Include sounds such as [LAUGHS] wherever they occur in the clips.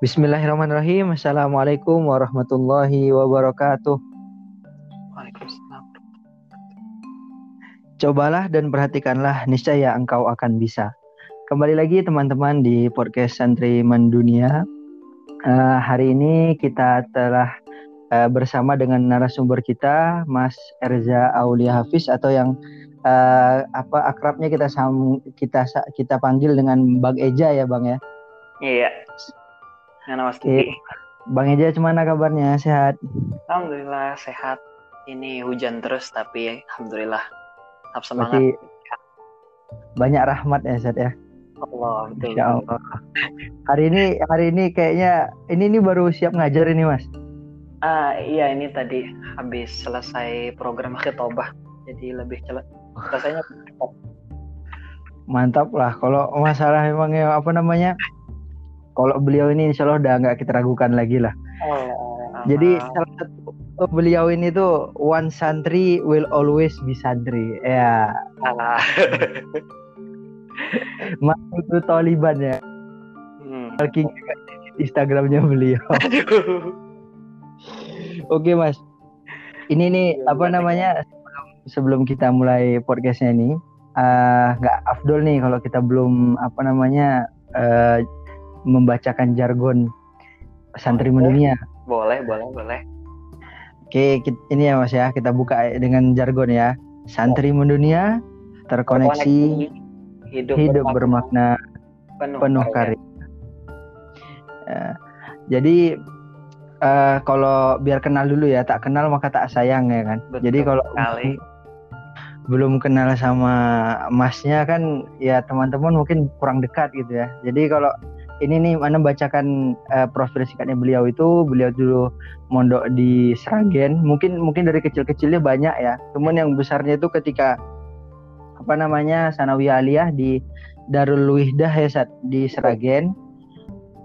Bismillahirrahmanirrahim. Assalamualaikum warahmatullahi wabarakatuh. Waalaikumsalam. Cobalah dan perhatikanlah, niscaya engkau akan bisa. Kembali lagi teman-teman di podcast Santri Mendunia. Uh, hari ini kita telah uh, bersama dengan narasumber kita, Mas Erza Aulia Hafiz atau yang uh, apa akrabnya kita sam kita kita panggil dengan Bang Eja ya, Bang ya. Iya. Mana Mas Oke. Bang Eja gimana kabarnya? Sehat? Alhamdulillah sehat. Ini hujan terus tapi alhamdulillah tetap semangat. Berarti banyak rahmat ya, Set ya. Allah, betul. Insya Allah. Hari ini hari ini kayaknya ini ini baru siap ngajar ini, Mas. Ah, iya ini tadi habis selesai program khitobah. Jadi lebih cepat. Selesainya Mantap lah. Kalau masalah memang yang apa namanya? Kalau beliau ini insya Allah udah nggak kita ragukan lagi lah. Oh, Jadi salah satu beliau ini tuh one santri will always be santri. Ya. ah. Mas itu Taliban ya. Hmm. Instagramnya beliau. [LAUGHS] Oke mas. Ini nih apa namanya sebelum, sebelum kita mulai podcastnya ini eh, nggak afdol nih kalau kita belum apa namanya eh, membacakan jargon santri mendunia. Boleh, boleh, boleh. Oke, kit- ini ya Mas ya, kita buka dengan jargon ya. Santri mendunia, terkoneksi, hidup, hidup bermakna, penuh, penuh karya. Ya, jadi eh, kalau biar kenal dulu ya, tak kenal maka tak sayang ya kan. Betul jadi kalau sekali. belum kenal sama Masnya kan, ya teman-teman mungkin kurang dekat gitu ya. Jadi kalau ini nih mana bacakan eh, profil singkatnya beliau itu. Beliau dulu mondok di Sragen. Mungkin mungkin dari kecil-kecilnya banyak ya. Cuman yang besarnya itu ketika apa namanya Sanawi Aliyah di Darul Wihdah ya Sat, di Sragen.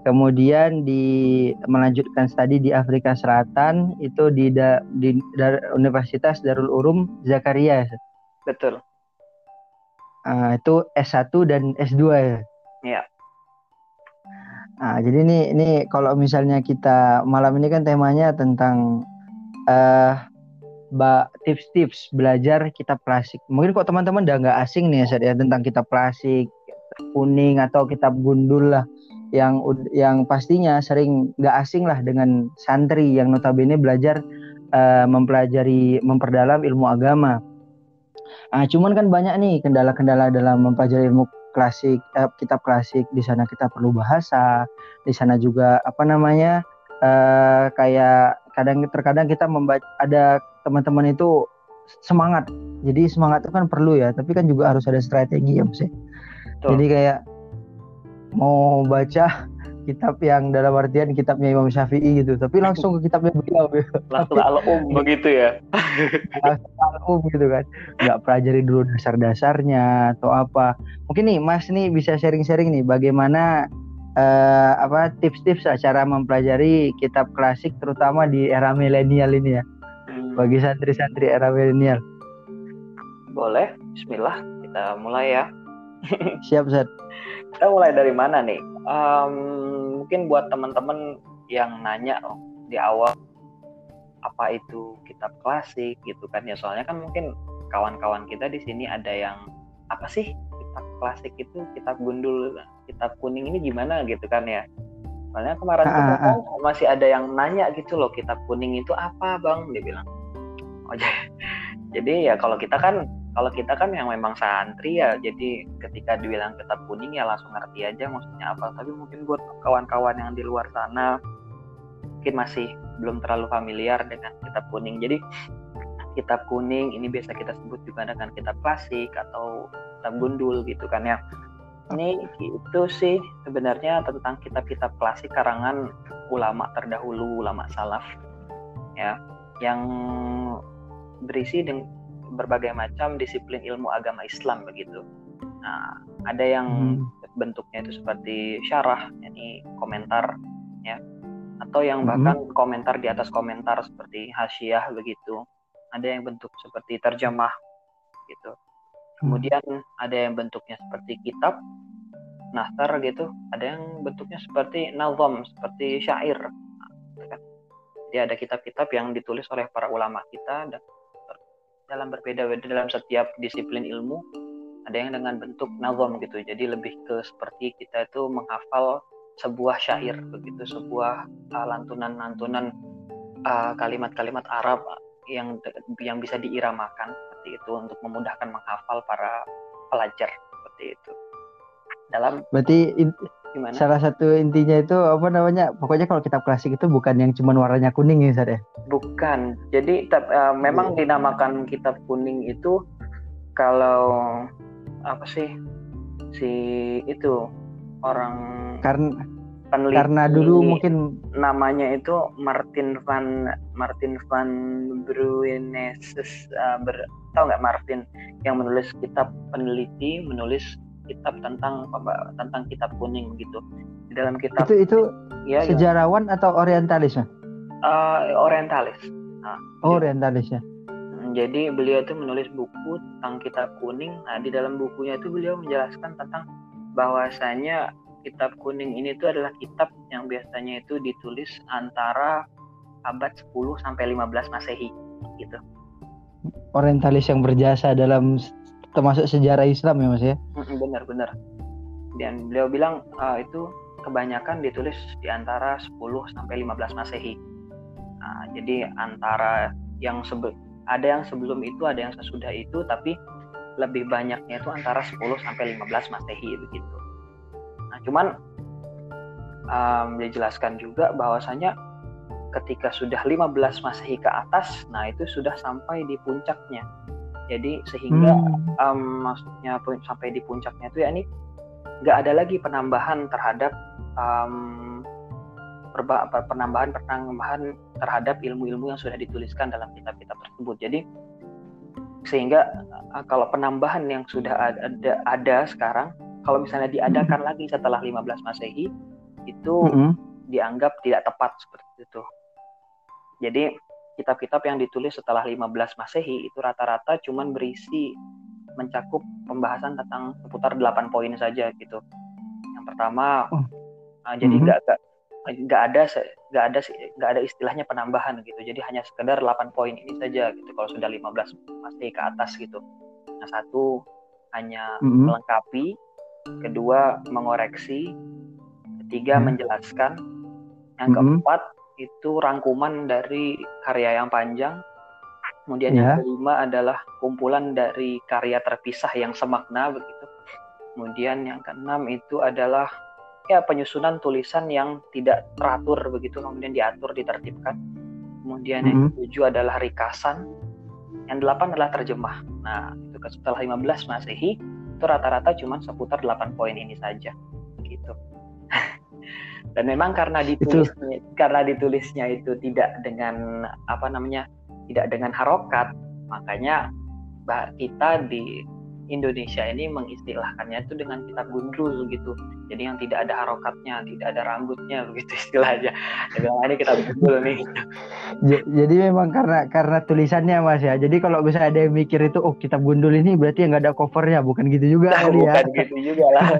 Kemudian di melanjutkan studi di Afrika Selatan. Itu di da- di Dar- Universitas Darul Urum Zakaria ya. Betul. Ah, itu S1 dan S2 ya. Iya. Nah, jadi ini ini kalau misalnya kita malam ini kan temanya tentang eh ba tips-tips belajar kitab klasik. Mungkin kok teman-teman udah nggak asing nih ya, tentang kitab klasik, kuning atau kitab gundul lah yang yang pastinya sering nggak asing lah dengan santri yang notabene belajar eh, mempelajari memperdalam ilmu agama. Nah, cuman kan banyak nih kendala-kendala dalam mempelajari ilmu klasik, eh, kitab klasik. Di sana kita perlu bahasa, di sana juga apa namanya eh, kayak kadang terkadang kita membaca ada teman-teman itu semangat. Jadi semangat itu kan perlu ya, tapi kan juga harus ada strategi ya, Mas. ya. Jadi kayak mau baca kitab yang dalam artian kitabnya Imam Syafi'i gitu, tapi langsung ke kitabnya beliau Langsung al-um [LAUGHS] begitu ya. umum gitu kan nggak pelajari dulu dasar-dasarnya atau apa mungkin nih Mas nih bisa sharing-sharing nih bagaimana eh, apa tips-tips lah cara mempelajari kitab klasik terutama di era milenial ini ya Hmm. bagi santri-santri era milenial Boleh. Bismillah. Kita mulai ya. [LAUGHS] siap Zat Kita mulai dari mana nih? Em, mungkin buat teman-teman yang nanya oh, di awal apa itu kitab klasik gitu kan ya. Soalnya kan mungkin kawan-kawan kita di sini ada yang apa sih kitab klasik itu? Kitab gundul kitab kuning ini gimana? gitu kan ya. Soalnya kemarin tuh Ah, ah, kan masih ada yang nanya gitu loh kitab kuning itu apa bang? Dia bilang oh [LAUGHS] jadi ya kalau kita kan kalau kita kan yang memang santri ya jadi ketika dibilang kitab kuning ya langsung ngerti aja maksudnya apa. Tapi mungkin buat kawan-kawan yang di luar sana mungkin masih belum terlalu familiar dengan kitab kuning. Jadi kitab kuning ini biasa kita sebut juga dengan kitab klasik atau kitab gundul gitu kan ya. Ini itu sih sebenarnya tentang kitab-kitab klasik karangan ulama terdahulu ulama salaf ya yang berisi dengan berbagai macam disiplin ilmu agama Islam begitu. Nah, ada yang Hmm. bentuknya itu seperti syarah, ini komentar ya, atau yang Mhm. bahkan komentar di atas komentar seperti hasyiah begitu. Ada yang bentuk seperti terjemah gitu. Kemudian ada yang bentuknya seperti kitab, nastar gitu ada yang bentuknya seperti nazom seperti syair nah, kan. jadi ada kitab-kitab yang ditulis oleh para ulama kita dan dalam berbeda-beda dalam setiap disiplin ilmu ada yang dengan bentuk nazom gitu. Jadi lebih ke seperti kita itu menghafal sebuah syair begitu sebuah uh, lantunan-lantunan uh, kalimat-kalimat Arab yang yang bisa diiramakan seperti itu untuk memudahkan menghafal para pelajar seperti itu. Dalam berarti gimana? salah satu intinya itu apa namanya pokoknya kalau kitab klasik itu bukan yang cuma warnanya kuning ya Ustaz ya bukan jadi uh, memang iya. dinamakan kitab kuning itu kalau apa sih si itu orang karena peneliti karena dulu mungkin namanya itu Martin van Martin van Bruineses uh, ber, tahu nggak Martin yang menulis kitab peneliti menulis kitab tentang tentang kitab kuning gitu di dalam kitab itu itu ya, ya. sejarawan ya. atau orientalis ya uh, orientalis nah, oh, orientalis ya hmm, jadi beliau itu menulis buku tentang kitab kuning nah di dalam bukunya itu beliau menjelaskan tentang bahwasanya kitab kuning ini itu adalah kitab yang biasanya itu ditulis antara abad 10 sampai 15 Masehi gitu. Orientalis yang berjasa dalam termasuk sejarah Islam ya Mas ya. Benar-benar. Dan beliau bilang uh, itu kebanyakan ditulis di antara 10 sampai 15 Masehi. Nah, jadi antara yang sebel ada yang sebelum itu, ada yang sesudah itu, tapi lebih banyaknya itu antara 10 sampai 15 Masehi begitu. Nah, cuman um, dia jelaskan juga bahwasanya ketika sudah 15 Masehi ke atas, nah itu sudah sampai di puncaknya jadi sehingga hmm. um, maksudnya sampai di puncaknya itu ya ini nggak ada lagi penambahan terhadap um, perba, penambahan penambahan terhadap ilmu-ilmu yang sudah dituliskan dalam kitab-kitab tersebut jadi sehingga uh, kalau penambahan yang sudah ada ada sekarang kalau misalnya diadakan hmm. lagi setelah 15 Masehi itu hmm. dianggap tidak tepat seperti itu jadi kitab-kitab yang ditulis setelah 15 Masehi itu rata-rata cuman berisi mencakup pembahasan tentang seputar 8 poin saja gitu. Yang pertama, oh. uh, jadi nggak mm-hmm. nggak ada nggak ada nggak ada istilahnya penambahan gitu. Jadi hanya sekedar 8 poin ini saja gitu. Kalau sudah 15 Masehi ke atas gitu. Nah, satu hanya mm-hmm. melengkapi, kedua mengoreksi, ketiga mm-hmm. menjelaskan, yang mm-hmm. keempat itu rangkuman dari karya yang panjang. Kemudian yeah. yang kelima adalah kumpulan dari karya terpisah yang semakna begitu. Kemudian yang keenam itu adalah ya penyusunan tulisan yang tidak teratur begitu, kemudian diatur, ditertibkan. Kemudian mm -hmm. yang mm-hmm. ketujuh adalah rikasan. Yang delapan adalah terjemah. Nah, itu setelah 15 Masehi itu rata-rata cuma seputar 8 poin ini saja. Gitu. [LAUGHS] dan memang karena ditulisnya itu. karena ditulisnya itu tidak dengan apa namanya tidak dengan harokat makanya kita di Indonesia ini mengistilahkannya itu dengan kitab gundul gitu. Jadi yang tidak ada harokatnya tidak ada rambutnya begitu [LAUGHS] istilahnya. Jadi ini kitab gundul nih. [LAUGHS] Jadi memang karena karena tulisannya mas ya. Jadi kalau bisa ada yang mikir itu oh kitab gundul ini berarti yang nggak ada covernya. Bukan gitu juga nah, bukan ya. gitu juga lah [LAUGHS]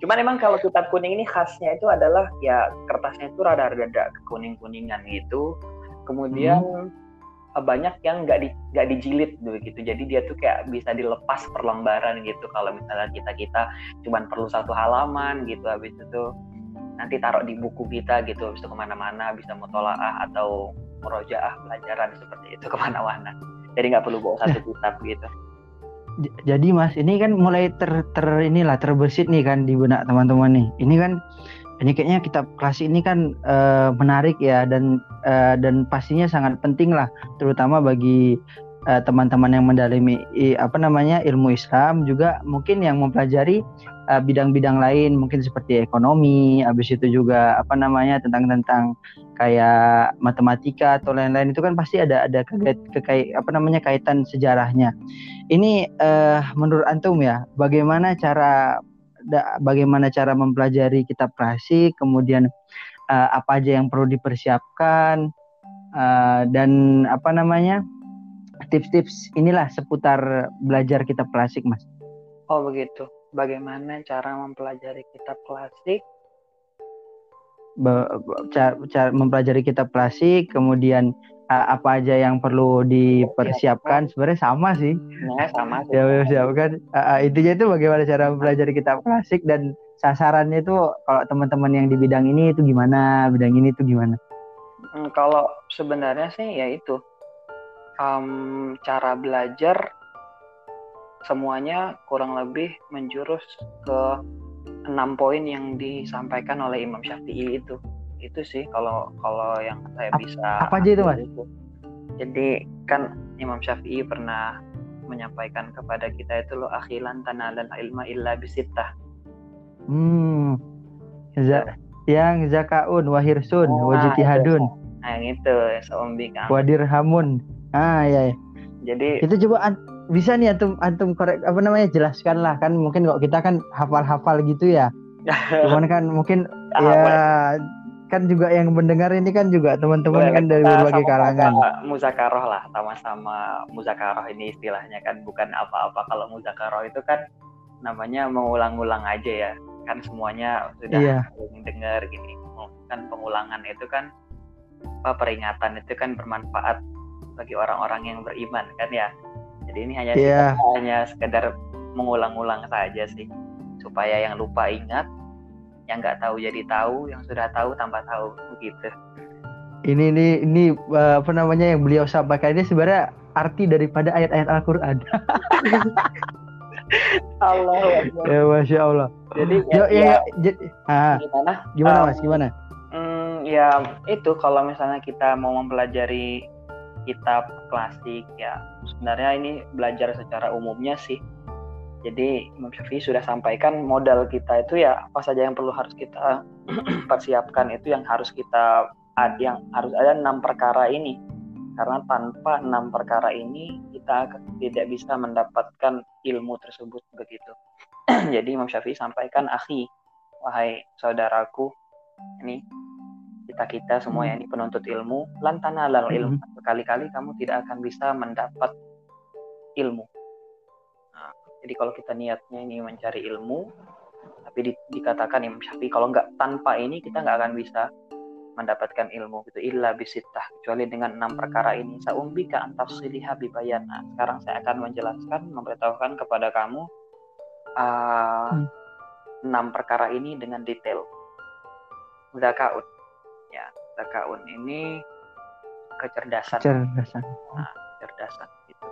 Cuman emang kalau kitab kuning ini khasnya itu adalah ya kertasnya itu rada-rada kuning-kuningan gitu. Kemudian hmm. banyak yang nggak di nggak dijilid gitu. Jadi dia tuh kayak bisa dilepas per lembaran gitu. Kalau misalnya kita kita cuman perlu satu halaman gitu habis itu nanti taruh di buku kita gitu habis itu ke mana-mana bisa mutolaah atau merojaah pelajaran seperti itu [LAUGHS] ke mana-mana. Jadi nggak perlu bawa satu [LAUGHS] kitab gitu jadi mas ini kan mulai ter, ter inilah terbesit nih kan di benak teman-teman nih. Ini kan ini kayaknya kitab klasik ini kan uh, menarik ya dan uh, dan pastinya sangat penting lah terutama bagi uh, teman-teman yang mendalami apa namanya ilmu Islam juga mungkin yang mempelajari bidang-bidang uh, lain mungkin seperti ekonomi habis itu juga apa namanya tentang tentang kayak matematika atau lain-lain itu kan pasti ada ada kekait, kekait apa namanya kaitan sejarahnya. Ini uh, menurut antum ya, bagaimana cara da, bagaimana cara mempelajari kitab klasik, kemudian uh, apa aja yang perlu dipersiapkan uh, dan apa namanya tips-tips inilah seputar belajar kitab klasik, Mas. Oh begitu. Bagaimana cara mempelajari kitab klasik. Cara, cara mempelajari kitab klasik kemudian apa aja yang perlu dipersiapkan sebenarnya sama sih. Ya sama sih. ya siapkan uh, intinya itu bagaimana cara mempelajari kitab klasik dan sasarannya itu kalau teman-teman yang di bidang ini itu gimana bidang ini itu gimana? Hmm, kalau sebenarnya sih ya itu um, cara belajar semuanya kurang lebih menjurus ke enam poin yang disampaikan oleh Imam Syafi'i itu. Itu sih kalau kalau yang saya bisa apa aja itu mas? jadi kan Imam Syafi'i pernah menyampaikan kepada kita itu lo akhilan dan ilma illa bisittah hmm. Z yang zakaun wahirsun oh, wajitihadun nah yang itu seombi kan wadirhamun ah ya, ya. jadi itu coba an bisa nih antum antum korek apa namanya jelaskan lah kan mungkin kok kita kan hafal-hafal gitu ya [LAUGHS] cuman kan mungkin ya kan juga yang mendengar ini kan juga teman-teman kan dari berbagai kalangan. Muzakaroh lah, sama-sama muzakaroh ini istilahnya kan bukan apa-apa. Kalau muzakaroh itu kan namanya mengulang-ulang aja ya, kan semuanya sudah iya. dengar gini. Kan pengulangan itu kan apa peringatan itu kan bermanfaat bagi orang-orang yang beriman kan ya. Jadi ini hanya yeah. hanya sekedar mengulang-ulang saja sih supaya yang lupa ingat yang nggak tahu jadi tahu yang sudah tahu tambah tahu begitu ini ini ini uh, apa namanya yang beliau sampaikan ini sebenarnya arti daripada ayat-ayat Al-Qur'an. [LAUGHS] Allah ya masya Allah. Jadi ya, ya, ya, ah, gimana? Gimana um, mas? Gimana? Hmm, ya itu kalau misalnya kita mau mempelajari kitab klasik ya. Sebenarnya ini belajar secara umumnya sih. Jadi Imam Syafi'i sudah sampaikan modal kita itu ya apa saja yang perlu harus kita [CLEARS THROAT] persiapkan itu yang harus kita yang harus ada enam perkara ini. Karena tanpa enam perkara ini kita tidak bisa mendapatkan ilmu tersebut begitu. [CLEARS THROAT] Jadi Imam Syafi'i sampaikan akhi wahai saudaraku ini kita kita semua yang ini penuntut ilmu. Lantana lal ilmu. Mm-hmm. sekali-kali kamu tidak akan bisa mendapat ilmu. Jadi kalau kita niatnya ini mencari ilmu, tapi di, dikatakan Imam Syafi'i kalau nggak tanpa ini kita nggak akan bisa mendapatkan ilmu gitu. Illa bisitah kecuali dengan enam perkara ini. Saumbika antafsiliha bibayana sekarang saya akan menjelaskan memberitahukan kepada kamu uh, hmm. enam perkara ini dengan detail. Zakaun zakaun ini kecerdasan. Kecerdasan. Nah, kecerdasan gitu.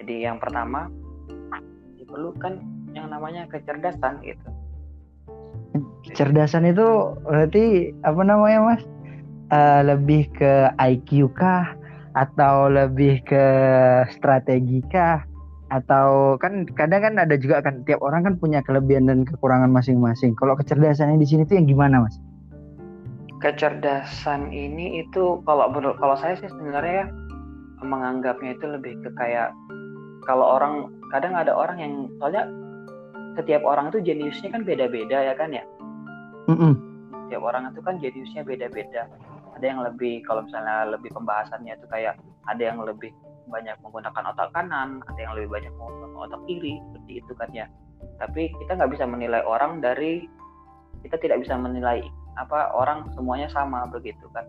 Jadi yang pertama diperlukan yang namanya kecerdasan gitu. Kecerdasan itu berarti apa namanya mas? Uh, lebih ke IQ kah? Atau lebih ke strategi kah? Atau kan kadang kan ada juga kan tiap orang kan punya kelebihan dan kekurangan masing-masing. Kalau kecerdasannya di sini tuh yang gimana, Mas? Kecerdasan ini itu kalau menurut kalau saya sih sebenarnya menganggapnya itu lebih ke kayak kalau orang kadang ada orang yang soalnya setiap orang itu jeniusnya kan beda-beda ya kan ya? Mm -mm. setiap orang itu kan jeniusnya beda-beda. Ada yang lebih kalau misalnya lebih pembahasannya itu kayak ada yang lebih banyak menggunakan otak kanan ada yang lebih banyak menggunakan otak kiri seperti itu kan ya. Tapi kita nggak bisa menilai orang dari kita tidak bisa menilai apa orang semuanya sama begitu kan.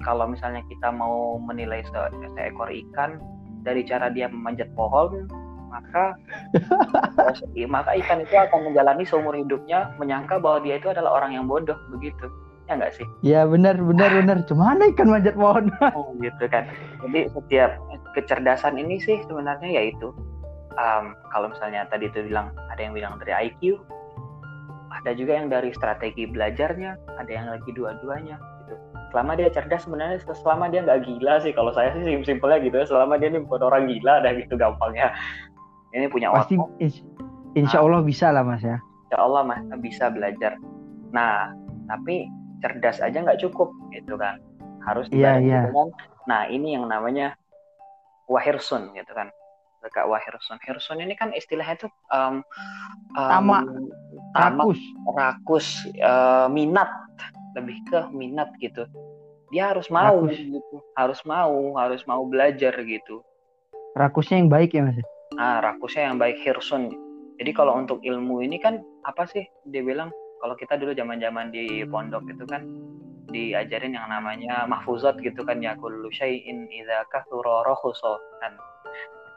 Kalau misalnya kita mau menilai se seekor ikan dari cara dia memanjat pohon maka [LAUGHS] maka ikan itu akan menjalani seumur hidupnya menyangka bahwa dia itu adalah orang yang bodoh begitu. Ya enggak sih? Ya benar benar benar. Cuma ada ikan manjat pohon. [LAUGHS] Oh, gitu kan. Jadi setiap kecerdasan ini sih sebenarnya yaitu um, kalau misalnya tadi itu bilang ada yang bilang dari IQ ada juga yang dari strategi belajarnya ada yang lagi dua-duanya selama dia cerdas sebenarnya selama dia nggak gila sih. Kalau saya sih simpelnya gitu ya selama dia ini bukan orang gila dah gitu gampangnya. Ini punya pasti insya Allah nah, bisa lah mas ya. Insya Allah mas bisa belajar. Nah tapi cerdas aja nggak cukup gitu kan. Harus yeah, yeah. dengan nah ini yang namanya wahirsun gitu kan Kak Wahirsun. Hirsun ini kan istilahnya itu um, um, tama, rakus, rakus uh, minat. Lebih ke minat gitu. Dia harus mau Rakus. gitu. Harus mau harus mau belajar gitu. Rakusnya yang baik ya mas? Ah rakusnya yang baik hirsun jadi kalau untuk ilmu ini kan apa sih dia bilang? Kalau kita dulu zaman-zaman di pondok itu kan diajarin yang namanya mahfuzat gitu kan ya kullu syai'in idza kathura rakhusa kan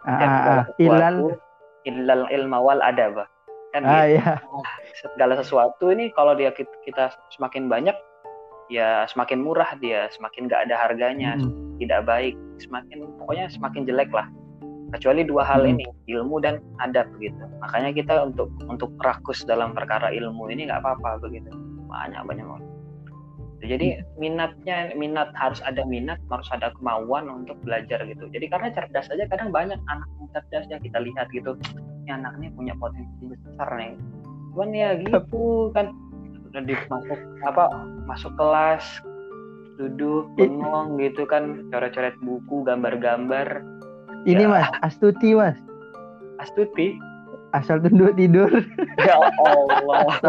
ah, ah, ah. ilal illal ilma wal adab kan ah, gitu. iya. segala sesuatu ini kalau dia kita semakin banyak ya semakin murah dia semakin gak ada harganya Mm. tidak baik semakin pokoknya semakin jelek lah kecuali dua hal Hmm. ini ilmu dan adab begitu makanya kita untuk untuk rakus dalam perkara ilmu ini nggak apa-apa begitu banyak banyak banget jadi minatnya minat harus ada minat harus ada kemauan untuk belajar gitu. Jadi karena cerdas aja kadang banyak anak yang cerdas ya kita lihat gitu. Ini anak ini punya potensi besar nih. Cuman ya gitu kan. Udah di masuk apa masuk kelas duduk bengong gitu kan. Coret-coret buku gambar-gambar. Ini Ya. mas, Astuti mas, Astuti? Asal tunduk tidur. ya Allah [LAUGHS]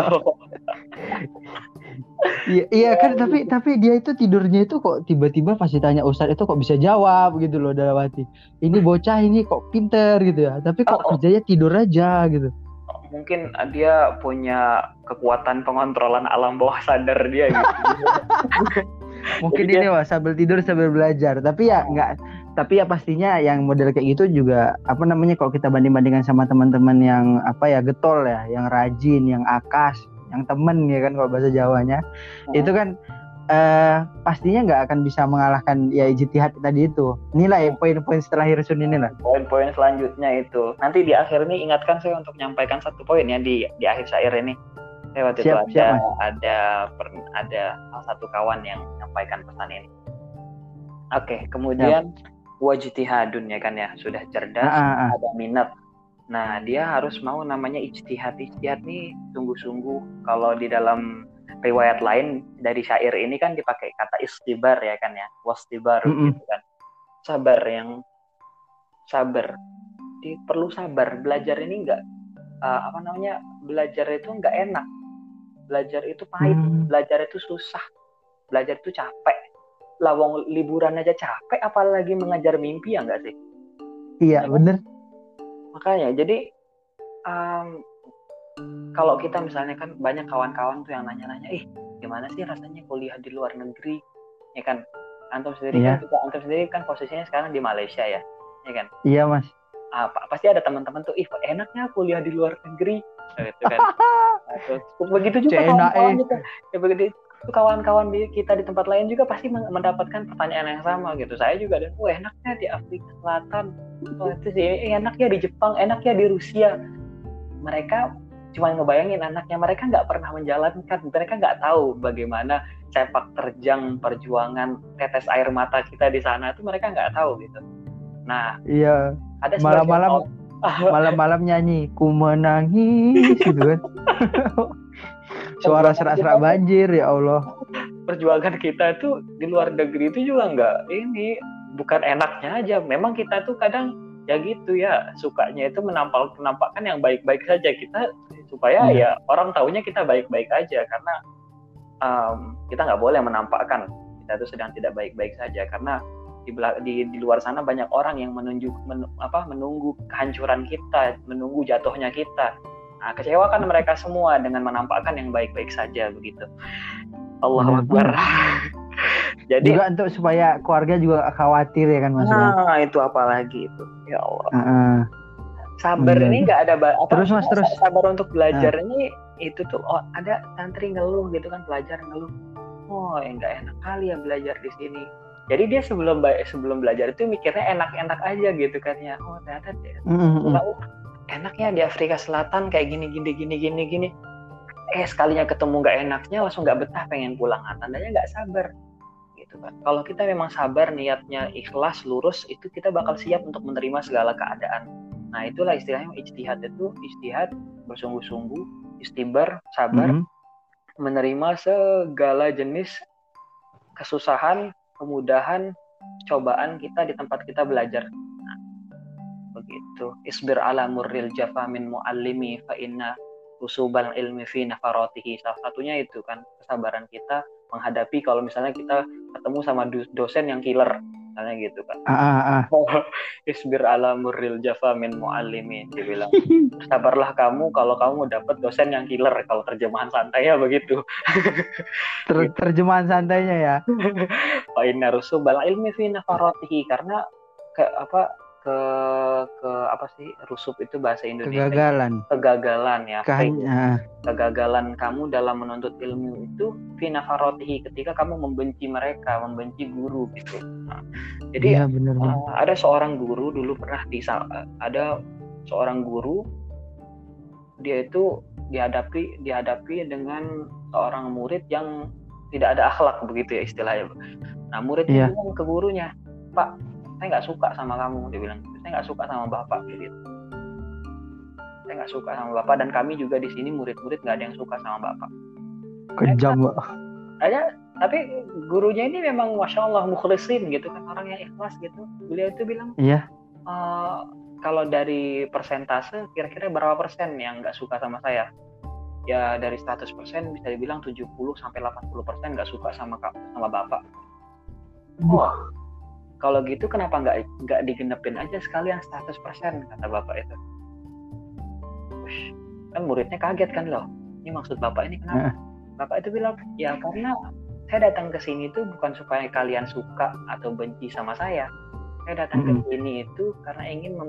Iya, iya kan tapi tapi dia itu tidurnya itu kok tiba-tiba pas ditanya Ustadz itu kok bisa jawab gitu loh dalam hati. Ini bocah ini kok pinter gitu ya. Tapi kok Oh. kerjanya tidur aja gitu. mungkin dia punya kekuatan pengontrolan alam bawah sadar dia gitu [LAUGHS] Mungkin Jadi ini mas sambil tidur sambil belajar. Tapi ya nggak. Tapi ya pastinya yang model kayak gitu juga apa namanya kalau kita banding-bandingkan sama teman-teman yang apa ya getol ya, yang rajin, yang akas, yang temen ya kan kalau bahasa Jawanya. Hmm. Itu kan eh pastinya nggak akan bisa mengalahkan ya ijtihad tadi itu. Inilah ya poin-poin setelah Hirsun inilah. poin-poin selanjutnya itu nanti di akhir ini ingatkan saya untuk menyampaikan satu poin ya di di akhir syair ini saya waktu Siap, itu siap, ada Mas. ada per- ada salah satu kawan yang menyampaikan pesan ini oke kemudian wajtihadun ya kan ya sudah cerdas Ah, ah, ah. ada minat. Nah, dia harus mau namanya ijtihad. Ijtihad nih sungguh-sungguh kalau di dalam riwayat lain dari syair ini kan dipakai kata istibar ya kan ya. Wastibar Mm-mm. gitu kan. Sabar yang sabar. Di, perlu sabar. Belajar ini enggak apa namanya? Belajar itu enggak enak. Belajar itu pahit, Hmm. belajar itu susah. Belajar itu capek. Lawang liburan aja capek apalagi mengejar mimpi ya enggak sih? Iya bener. Makanya jadi um, kalau kita misalnya kan banyak kawan-kawan tuh yang nanya-nanya ih gimana sih rasanya kuliah di luar negeri? Ya kan? Antum sendiri Iya. kan juga antum sendiri kan posisinya sekarang di Malaysia ya? Ya kan? Iya mas. apa pasti ada teman-teman tuh ih enaknya kuliah di luar negeri? Gitu kan. [LAUGHS] Nah, terus begitu juga kawan-kawan eh. kita ya begitu itu kawan-kawan kita di tempat lain juga pasti men- mendapatkan pertanyaan yang sama gitu. Saya juga ada wah enaknya di Afrika Selatan oh itu sih eh, enaknya di Jepang enaknya di Rusia mereka cuma ngebayangin anaknya mereka nggak pernah menjalankan mereka nggak tahu bagaimana sepak terjang perjuangan tetes air mata kita di sana itu mereka nggak tahu gitu nah Iya. ada Malam-malam kawan- malam-malam nyanyi ku menangis gitu kan. [LAUGHS] Suara serak-serak banjir ya Allah. perjuangan kita tuh di luar negeri itu juga nggak ini bukan enaknya aja. Memang kita tuh kadang ya gitu ya sukanya itu menampal menampakkan yang baik-baik saja. Kita supaya Iya. ya orang tahunya kita baik-baik aja karena um, kita nggak boleh menampakkan kita itu sedang tidak baik-baik saja. Karena di, di di luar sana banyak orang yang menunjuk men- apa menunggu kehancuran kita menunggu jatuhnya kita. Nah, kecewakan mereka semua dengan menampakkan yang baik-baik saja begitu. Allah Akbar [LAUGHS] jadi Juga untuk supaya keluarga juga khawatir ya kan mas. ya? nah itu apalagi itu ya Allah Heeh. sabar Iya. ini nggak ada apa Terus, Mas, terus. Sabar untuk belajar ini itu tuh oh, ada santri ngeluh gitu kan pelajar ngeluh oh ya nggak enak kali ya belajar di sini jadi dia sebelum sebelum belajar itu mikirnya enak-enak aja gitu kan ya oh ternyata dia Mm, mm, mm. tahu enaknya di Afrika Selatan kayak gini gini gini gini gini eh sekalinya ketemu nggak enaknya langsung nggak betah pengen pulang nah, tandanya nggak sabar gitu kan kalau kita memang sabar niatnya ikhlas lurus itu kita bakal siap untuk menerima segala keadaan nah itulah istilahnya ijtihad itu ijtihad bersungguh-sungguh istibar sabar Mm, menerima segala jenis kesusahan, kemudahan, cobaan kita di tempat kita belajar. Nah, begitu. Isbir ala murril jafa min muallimi fa inna usubal ilmi fi nafaratihi. Salah satunya itu kan kesabaran kita menghadapi kalau misalnya kita ketemu sama do- dosen yang killer. misalnya gitu kan Ah, ah, ah. [LAUGHS] isbir ala murril jafa min muallimin dia bilang [LAUGHS] sabarlah kamu kalau kamu dapat dosen yang killer kalau terjemahan santai ya begitu [LAUGHS] Ter- terjemahan santainya ya. wa inna rusubal ilmi fi nafaratihi karena ke apa ke ke apa sih rusub itu bahasa Indonesia Kegagalan. kegagalan ya. Kehan- ah, kegagalan kamu dalam menuntut ilmu itu fi nafaratihi ketika kamu membenci mereka membenci guru gitu Nah, jadi Iya bener. Uh, ada seorang guru dulu pernah di ada seorang guru dia itu dihadapi dihadapi dengan seorang murid yang tidak ada akhlak begitu ya istilahnya. Nah murid Iya. bilang ke gurunya, Pak, saya nggak suka sama kamu. Dia bilang, saya nggak suka sama bapak gitu. Saya nggak suka sama bapak dan kami juga di sini murid-murid nggak ada yang suka sama bapak. Kejam Bang. Ada tapi gurunya ini memang masya Allah mukhlisin gitu kan orang yang ikhlas gitu. Beliau itu bilang Iya. "Eh, kalau dari persentase kira-kira berapa persen yang nggak suka sama saya? Ya dari 100% bisa dibilang 70 sampai 80 persen nggak suka sama sama bapak. Wah, kalau gitu kenapa nggak nggak digenepin aja sekalian 100% kata bapak itu. Wush, kan muridnya kaget kan loh. Ini maksud bapak ini kenapa? Bapak itu bilang ya karena saya datang ke sini tuh bukan supaya kalian suka atau benci sama saya. Saya datang ke sini itu karena ingin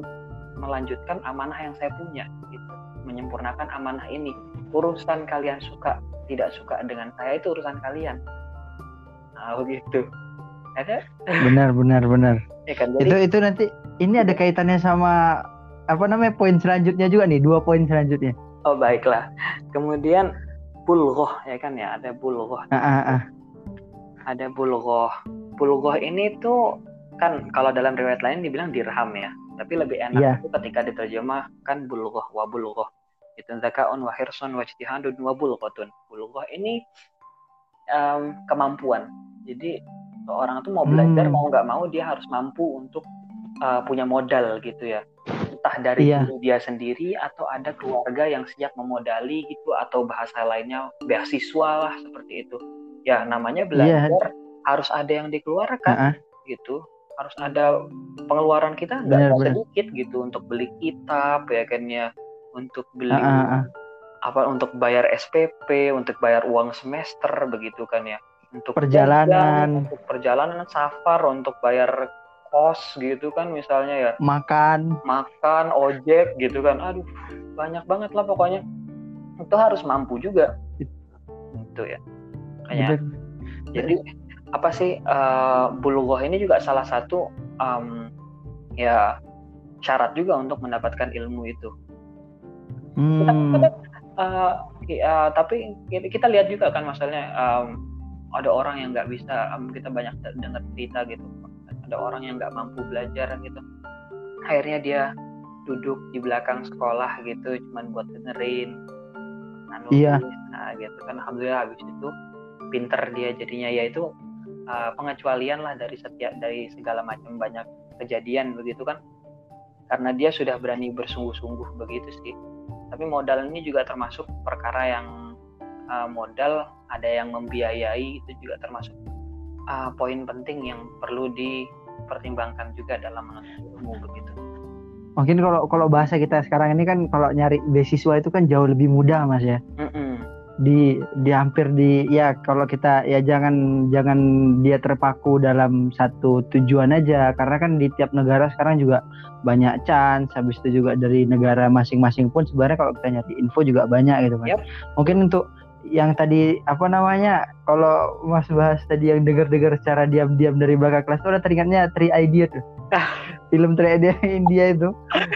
melanjutkan amanah yang saya punya, gitu. menyempurnakan amanah ini. Urusan kalian suka tidak suka dengan saya itu urusan kalian. Nah begitu. Ada Benar benar benar. ya kan Itu jadi itu nanti ini ada kaitannya sama apa namanya poin selanjutnya juga nih dua poin selanjutnya. oh baiklah. Kemudian bulghoh ya kan ya ada bulghoh. Ah, ah, ah. ada bulghoh. Bulghoh ini tuh kan kalau dalam riwayat lain dibilang dirham ya. Tapi lebih enak Iya. itu ketika diterjemahkan bulghoh wa bulghoh. Itu zakaun wa hirsun wa ijtihadun wa. Bulghoh ini em, kemampuan. Jadi seorang tuh mau belajar Hmm. mau nggak mau dia harus mampu untuk uh, punya modal gitu ya. Entah dari Iya. diri dia sendiri atau ada keluarga yang siap memodali gitu atau bahasa lainnya beasiswa lah seperti itu. Ya namanya belajar harus ada yang dikeluarkan Ah, ah. gitu. Harus ada pengeluaran kita nggak sedikit gitu untuk beli kitab ya kan ya, untuk beli ah, ah. apa untuk bayar SPP, untuk bayar uang semester begitu kan ya. Untuk Perjalanan. jajan, untuk perjalanan safar, untuk bayar kos gitu kan misalnya ya, Makan. makan, ojek gitu kan. Aduh, banyak banget lah pokoknya. Itu harus mampu juga. Itu ya. Kayak Bener. jadi apa sih eh bulughoh ini juga salah satu em, ya syarat juga untuk mendapatkan ilmu itu. Kita- Hmm. kita, eh, ya, tapi kita, kita lihat juga kan masalahnya em, ada orang yang nggak bisa kita banyak de- dengar cerita gitu. Ada orang yang nggak mampu belajar gitu. Akhirnya dia duduk di belakang sekolah gitu cuman buat dengerin nah, Iya. nah gitu kan. Alhamdulillah habis itu pinter dia jadinya. Ya itu eh, pengecualian lah dari setiap dari segala macam banyak kejadian begitu kan. Karena dia sudah berani bersungguh-sungguh begitu sih. Tapi modal ini juga termasuk perkara yang uh, modal ada yang membiayai itu juga termasuk uh, poin penting yang perlu dipertimbangkan juga dalam ilmu begitu. Mungkin kalau kalau bahasa kita sekarang ini kan kalau nyari beasiswa itu kan jauh lebih mudah Mas ya. Mm-mm. Di di hampir di ya kalau kita ya jangan jangan dia terpaku dalam satu tujuan aja karena kan di tiap negara sekarang juga banyak chance habis itu juga dari negara masing-masing pun sebenarnya kalau kita nyari info juga banyak gitu kan. Yap. Mungkin untuk yang tadi apa namanya kalau Mas bahas tadi yang dengar-dengar secara diam-diam dari belakang kelas itu udah teringatnya Three Idea tuh. [LAUGHS] Film Three Idea [LAUGHS] India itu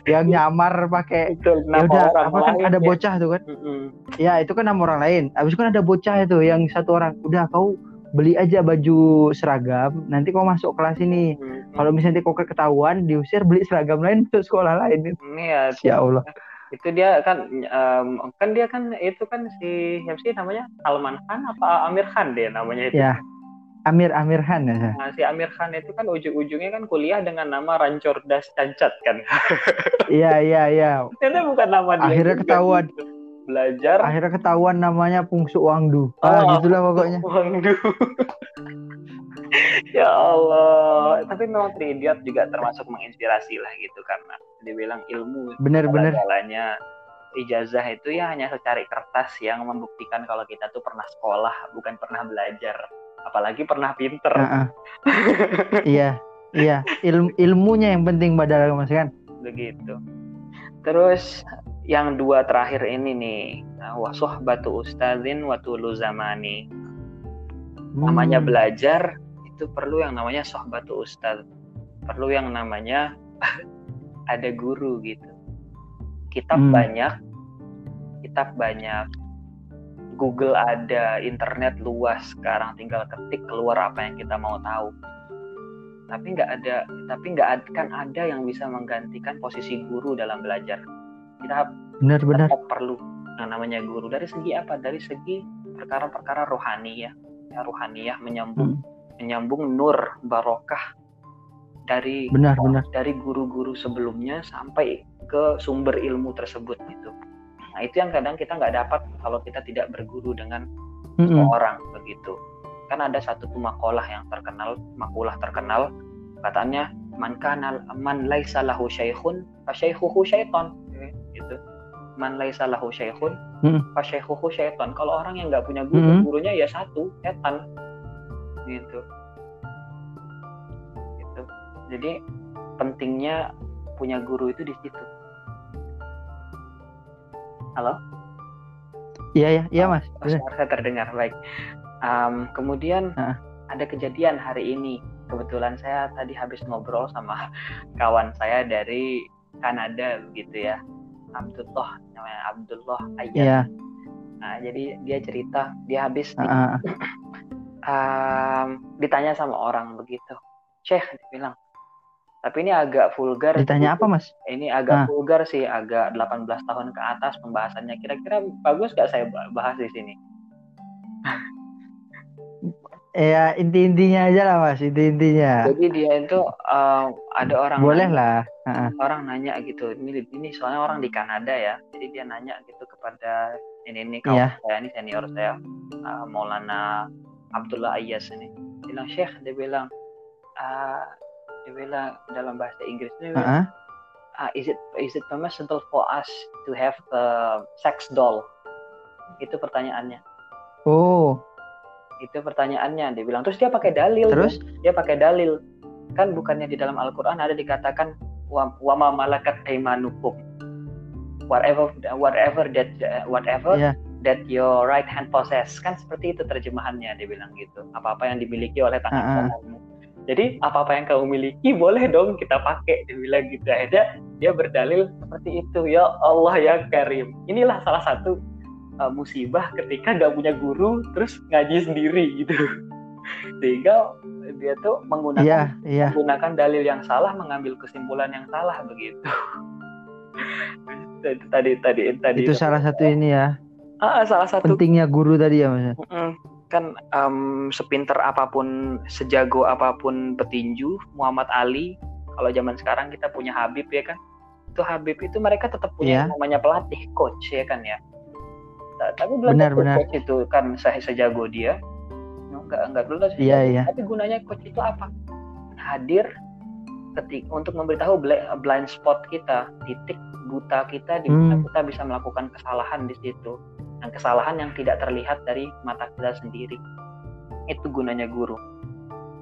yang nyamar pakai udah apa kan ada ya. bocah tuh kan. Mm-mm. ya itu kan nama orang lain. Abis itu kan ada bocah itu yang satu orang udah kau beli aja baju seragam nanti kau masuk kelas ini. Kalau misalnya kau ketahuan diusir beli seragam lain [LAUGHS] untuk sekolah lain. Ini ya ya Allah itu dia kan em, kan dia kan itu kan si siapa sih namanya Salman Khan apa Amir Khan dia namanya itu. ya Amir Amir Khan ya Nah, si Amir Khan itu kan ujung-ujungnya kan kuliah dengan nama Rancordas Cancat kan. [LAUGHS] iya iya iya Ternyata bukan nama dia. Akhirnya juga. ketahuan. Belajar akhirnya ketahuan namanya Pungsu Wangdu ah Oh. gitulah pokoknya Waduh. [LAUGHS] [LAUGHS] ya Allah. Tapi memang Three Idiot juga termasuk menginspirasi lah gitu karena dia bilang ilmu bener-bener jalannya ijazah itu ya hanya secari kertas yang membuktikan kalau kita tuh pernah sekolah bukan pernah belajar. Apalagi pernah pinter. Uh -uh. iya iya. Ilmu ilmunya yang penting padahal mas kan? Begitu. Terus yang dua terakhir ini nih wasuh batu ustazin watulu zamani. Namanya hmm. belajar itu perlu yang namanya sohbatu ustaz perlu yang namanya [LAUGHS] ada guru gitu. Kitab hmm. banyak kitab banyak. Google ada internet luas sekarang. Tinggal ketik keluar apa yang kita mau tahu. Tapi nggak ada tapi nggak akan ada yang bisa menggantikan posisi guru dalam belajar. Kita benar-benar perlu yang namanya guru. Dari segi apa? Dari segi perkara-perkara rohani ya. Ya ruhaniyah menyambung. Hmm. Menyambung nur barokah dari benar benar dari guru-guru sebelumnya sampai ke sumber ilmu tersebut gitu nah itu yang kadang kita nggak dapat kalau kita tidak berguru dengan hmm. orang begitu kan ada satu makalah yang terkenal makulah terkenal katanya man kanal man laisa lahu syaikhun fa syaikhuhu syaiton gitu man laisa lahu syaikhun hmm. fasyaikhuhu syaitan. Kalau orang yang nggak punya guru, hmm. gurunya ya satu, setan. Gitu. Gitu. Jadi pentingnya punya guru itu di situ. Halo? Iya ya, iya mas. Oh, saya terdengar baik. Um, kemudian uh. ada kejadian hari ini. Kebetulan saya tadi habis ngobrol sama [LAUGHS] kawan saya dari Kanada gitu ya Abdullah namanya Abdullah Ayat. Yeah. Nah, jadi dia cerita dia habis uh -uh. [CLEARS THROAT] um, ditanya sama orang begitu. Syekh dia bilang. Tapi ini agak vulgar. Ditanya apa, Mas? Ini agak uh. vulgar sih, agak 18 tahun ke atas pembahasannya. Kira-kira bagus gak saya bahas di sini? [LAUGHS] ya inti-intinya aja lah mas inti-intinya jadi dia itu uh, ada orang boleh nanya, lah orang nanya gitu ini ini soalnya orang di Kanada ya jadi dia nanya gitu kepada ini ini kawan yeah. saya ini senior saya uh, Maulana Abdullah Ayas ini. Dia bilang Syekh dia bilang uh, dia bilang dalam bahasa Inggris dia bilang, uh-huh. uh, is it is it permissible for us to have a sex doll? Itu pertanyaannya. Oh. Itu pertanyaannya. Dia bilang terus dia pakai dalil. Terus? Kan? dia pakai dalil. Kan bukannya di dalam Al-Qur'an ada dikatakan wa ma malakat aimanukum whatever whatever that whatever yeah. That your right hand possess. Kan seperti itu terjemahannya dia bilang gitu. Apa-apa yang dimiliki oleh tangan uh -uh. Jadi apa-apa yang kamu miliki boleh dong kita pakai dia bilang gitu. Aja dia berdalil seperti itu. Ya Allah ya Karim. Inilah salah satu uh, musibah ketika nggak punya guru terus ngaji sendiri gitu. [LAUGHS] Sehingga dia tuh menggunakan yeah, yeah. menggunakan dalil yang salah mengambil kesimpulan yang salah begitu. [LAUGHS] Tadi tadi tadi itu. salah satu ini ya ah, salah satu pentingnya guru tadi ya mas kan um, sepinter apa pun sejago apa pun petinju Muhammad Ali kalau zaman sekarang kita punya Habib ya kan itu Habib itu mereka tetap punya yeah. namanya pelatih coach ya kan ya tapi belum benar, benar. coach itu kan saya sejago dia nggak nggak belum iya, iya. tapi gunanya coach itu apa hadir ketik untuk memberitahu blind spot kita titik buta kita di mana hmm. kita bisa melakukan kesalahan di situ dan kesalahan yang tidak terlihat dari mata kita sendiri itu gunanya guru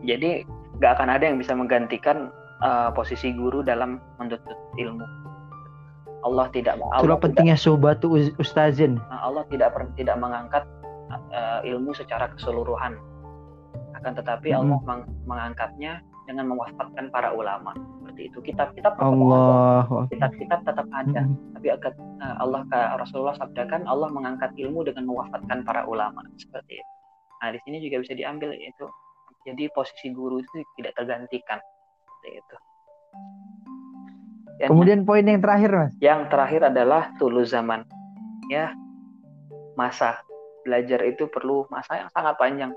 jadi nggak akan ada yang bisa menggantikan uh, posisi guru dalam menuntut ilmu Allah tidak Allah Itulah pentingnya sobat ustazin. Nah, Allah tidak tidak mengangkat uh, ilmu secara keseluruhan. Akan tetapi hmm. Allah meng, mengangkatnya dengan mewafatkan para ulama. Seperti itu. Kitab kitab Allah. Kitab kitab tetap ada. Hmm. Tapi akan uh, Allah Rasulullah sabdakan Allah mengangkat ilmu dengan mewafatkan para ulama. Seperti itu. Nah, di sini juga bisa diambil itu. Jadi posisi guru itu tidak tergantikan. Seperti itu. Ya, Kemudian poin yang terakhir, Mas. Yang terakhir adalah tulu zaman. Ya. Masa belajar itu perlu masa yang sangat panjang.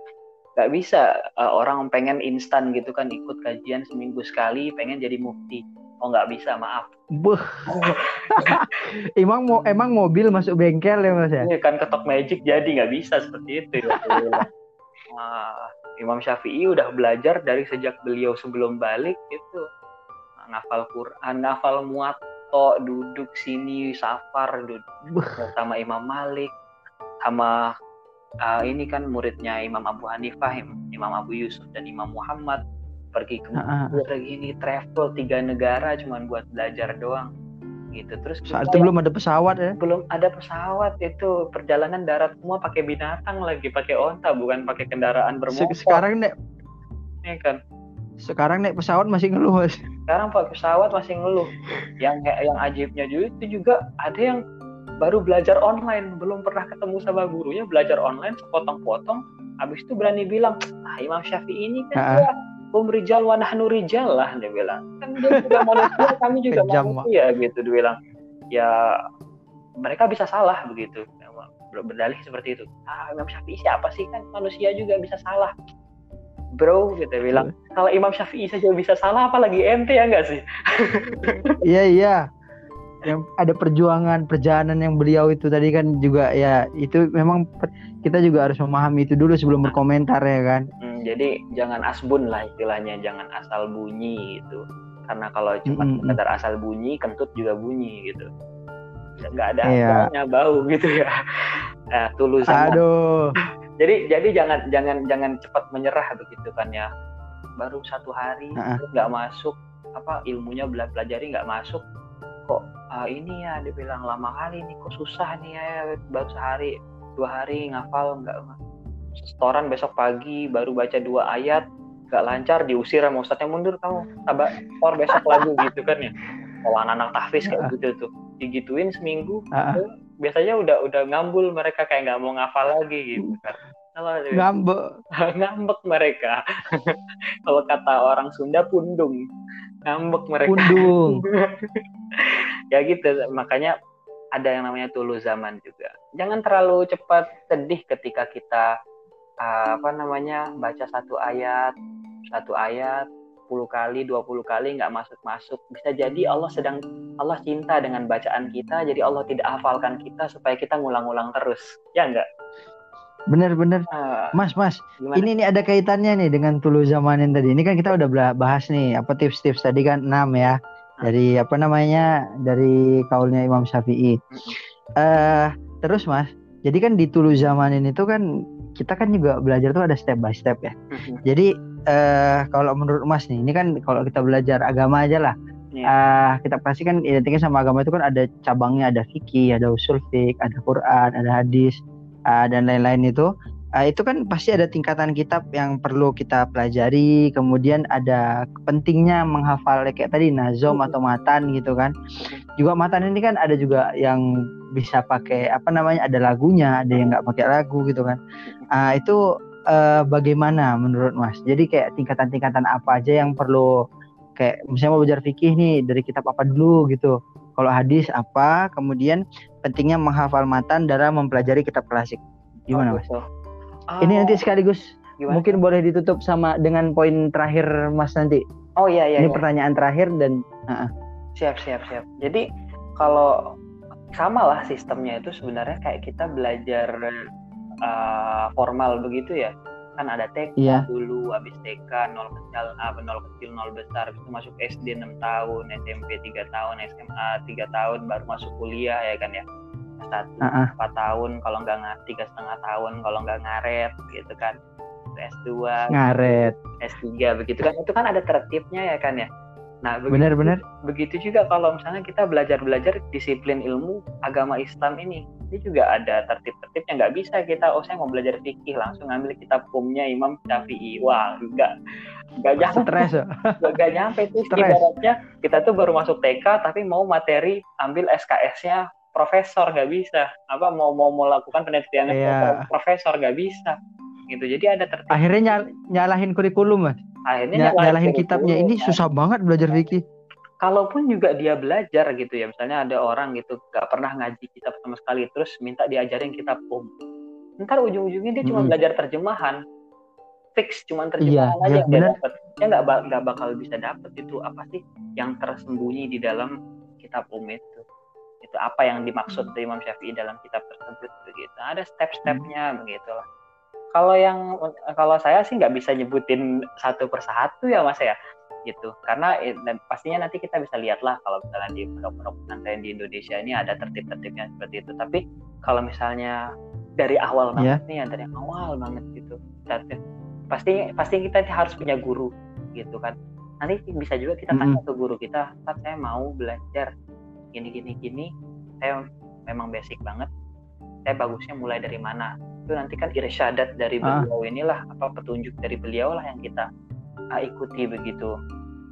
Gak bisa uh, orang pengen instan gitu kan ikut kajian seminggu sekali pengen jadi mufti. Oh nggak bisa, maaf. Buh. [LAUGHS] emang mau emang mobil masuk bengkel ya mas ya? Ini kan ketok magic jadi nggak bisa seperti itu. Ya. nah, [LAUGHS] Imam Syafi'i udah belajar dari sejak beliau sebelum balik itu ngafal Quran, ngafal muato, duduk sini safar duduk sama Imam Malik sama uh, ini kan muridnya Imam Abu Hanifah, Imam Abu Yusuf dan Imam Muhammad. Pergi ke uh. gini travel tiga negara cuman buat belajar doang gitu. Terus saat itu belum ada pesawat ya? Belum ada pesawat itu perjalanan darat semua pakai binatang lagi pakai onta bukan pakai kendaraan bermotor. sekarang nek ya kan. sekarang naik pesawat masih ngeluh mas. Sekarang pakai pesawat masih ngeluh. Yang yang ajibnya juga itu juga ada yang baru belajar online belum pernah ketemu sama gurunya belajar online sepotong-potong habis itu berani bilang ah Imam Syafi'i ini kan dia hum rijal wa nahnu rijal lah dia bilang. Kan dia juga [LAUGHS] manusia kami juga manusia gitu dia bilang. Ya mereka bisa salah begitu. Berdalih seperti itu. Ah Imam Syafi'i siapa sih? Kan manusia juga bisa salah. Bro gitu bilang. Kalau Imam Syafi'i saja bisa salah apalagi ente ya enggak sih? Iya iya yang ada perjuangan perjalanan yang beliau itu tadi kan juga ya itu memang kita juga harus memahami itu dulu sebelum berkomentar ya kan hmm, jadi jangan asbun lah istilahnya jangan asal bunyi gitu karena kalau cuma mm -hmm. sekedar asal bunyi kentut juga bunyi gitu nggak ada yeah. Iya. bau gitu ya [LAUGHS] eh, tulus aduh [LAUGHS] jadi jadi jangan jangan jangan cepat menyerah begitu kan ya baru satu hari nggak uh -uh. masuk apa ilmunya bela pelajari nggak masuk kok uh, ini ya dia bilang lama kali nih kok susah nih ya baru sehari dua hari ngafal nggak setoran besok pagi baru baca dua ayat nggak lancar diusir sama ustadznya mundur kamu sabar or besok lagi gitu kan ya. Kalau anak-anak tahfiz kayak gitu tuh. Digituin seminggu uh -uh. biasanya udah udah ngambul mereka kayak nggak mau ngafal lagi gitu kan. Ngambek. [LAUGHS] Ngambek mereka. Kalau kata orang Sunda pundung ngambek mereka. Pundung. [LAUGHS] Ya gitu makanya ada yang namanya tulu zaman juga. Jangan terlalu cepat sedih ketika kita uh, apa namanya baca satu ayat satu ayat 10 kali 20 kali nggak masuk-masuk. Bisa jadi Allah sedang Allah cinta dengan bacaan kita jadi Allah tidak hafalkan kita supaya kita ngulang-ulang terus. Ya enggak Bener-bener, uh, Mas, Mas. Gimana? Ini nih ada kaitannya nih dengan tulu zamanin tadi. Ini kan kita udah bahas nih apa tips-tips tadi kan enam ya dari apa namanya dari kaulnya Imam Syafi'i. Uh, terus mas, jadi kan di Tulu Zamanin itu kan kita kan juga belajar tuh ada step by step ya. Jadi uh, kalau menurut mas nih, ini kan kalau kita belajar agama aja lah. Yeah. Uh, kita pasti kan identiknya sama agama itu kan ada cabangnya, ada fikih, ada usul fik, ada Quran, ada hadis, uh, dan lain-lain itu uh, itu kan pasti ada tingkatan kitab yang perlu kita pelajari kemudian ada pentingnya menghafal kayak tadi nazom atau matan gitu kan. Juga matan ini kan ada juga yang bisa pakai apa namanya ada lagunya ada yang nggak pakai lagu gitu kan. Uh, itu uh, bagaimana menurut mas? Jadi kayak tingkatan-tingkatan apa aja yang perlu kayak misalnya mau belajar fikih nih dari kitab apa dulu gitu kalau hadis apa kemudian pentingnya menghafal matan dalam mempelajari kitab klasik gimana oh, mas? Oh. Ini nanti sekaligus Gimana? mungkin boleh ditutup sama dengan poin terakhir Mas nanti. Oh iya iya. Ini iya. pertanyaan terakhir dan uh -uh. siap siap siap. Jadi kalau sama lah sistemnya itu sebenarnya kayak kita belajar uh, formal begitu ya kan ada TK iya. dulu habis TK nol kecil apa nol kecil nol besar itu masuk SD 6 tahun SMP 3 tahun SMA 3 tahun baru masuk kuliah ya kan ya. Satu uh-uh. empat tahun kalau nggak nggak tiga setengah tahun kalau nggak ngaret gitu kan. S2 ngaret. S3 begitu kan. Itu kan ada tertibnya ya kan ya. Nah begitu, benar benar. begitu juga kalau misalnya kita belajar belajar disiplin ilmu agama Islam ini ini juga ada tertib-tertibnya nggak bisa kita oh saya mau belajar fikih langsung ambil kitab hukumnya Imam Syafi'i. Wah nggak nggak nyampe. stres ya? [LAUGHS] nggak nyampe itu ibaratnya kita tuh baru masuk TK tapi mau materi ambil SKS-nya profesor nggak bisa. Apa mau mau melakukan penelitian yeah. profesor nggak bisa. Gitu jadi ada tertib. Akhirnya nyal nyalahin kurikulum mas? Akhirnya nyalahin, nyalahin kitabnya. Ini susah banget belajar fikih kalaupun juga dia belajar gitu ya misalnya ada orang gitu nggak pernah ngaji kitab sama sekali terus minta diajarin kitab um ntar ujung-ujungnya dia cuma hmm. belajar terjemahan. Fix cuma terjemahan iya, aja iya, dia dapat dia nggak nggak bakal bisa dapat itu apa sih yang tersembunyi di dalam kitab um itu? Itu apa yang dimaksud dari Imam Syafi'i dalam kitab tersebut begitu. Ada step-stepnya hmm. begitulah. Kalau yang kalau saya sih nggak bisa nyebutin satu persatu ya mas ya gitu. Karena dan pastinya nanti kita bisa lihat lah kalau misalnya di pondok-pondok pesantren di Indonesia ini ada tertib-tertibnya seperti itu. Tapi kalau misalnya dari awal yeah. banget nih ya dari awal banget gitu pasti pasti kita harus punya guru gitu kan. Nanti bisa juga kita tanya ke guru kita saat saya mau belajar gini gini gini saya memang basic banget saya bagusnya mulai dari mana? Itu nanti kan irsyadat dari ah. beliau inilah apa petunjuk dari beliau lah yang kita uh, ikuti begitu.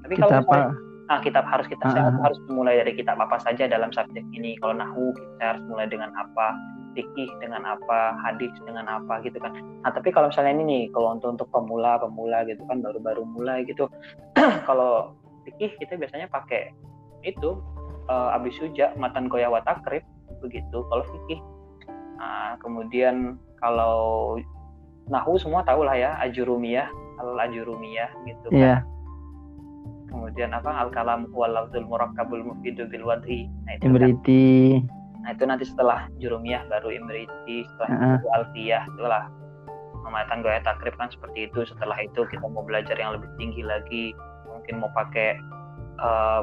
Tapi kalau misalnya, nah, kitab harus kita uh, harus mulai dari kitab apa saja dalam subjek ini. Kalau nahu kita harus mulai dengan apa? Fikih dengan apa? Hadis dengan apa gitu kan. Nah tapi kalau misalnya ini nih kalau untuk untuk pemula pemula gitu kan baru-baru mulai gitu. [CLEARS THROAT] Kalau fikih kita biasanya pakai itu uh, abis suja matan koya watakrib begitu kalau fikih. Nah, kemudian kalau nahu semua tahu lah ya ajurumiyah al ajurumiyah gitu kan yeah. kemudian apa al kalam wal lafzul murakkabul mufidu bil wad'i nah itu Imriti. Kan. nah itu nanti setelah jurumiyah baru imriti setelah uh -huh. alfiyah itulah mematan gaya takrib kan seperti itu setelah itu kita mau belajar yang lebih tinggi lagi mungkin mau pakai uh,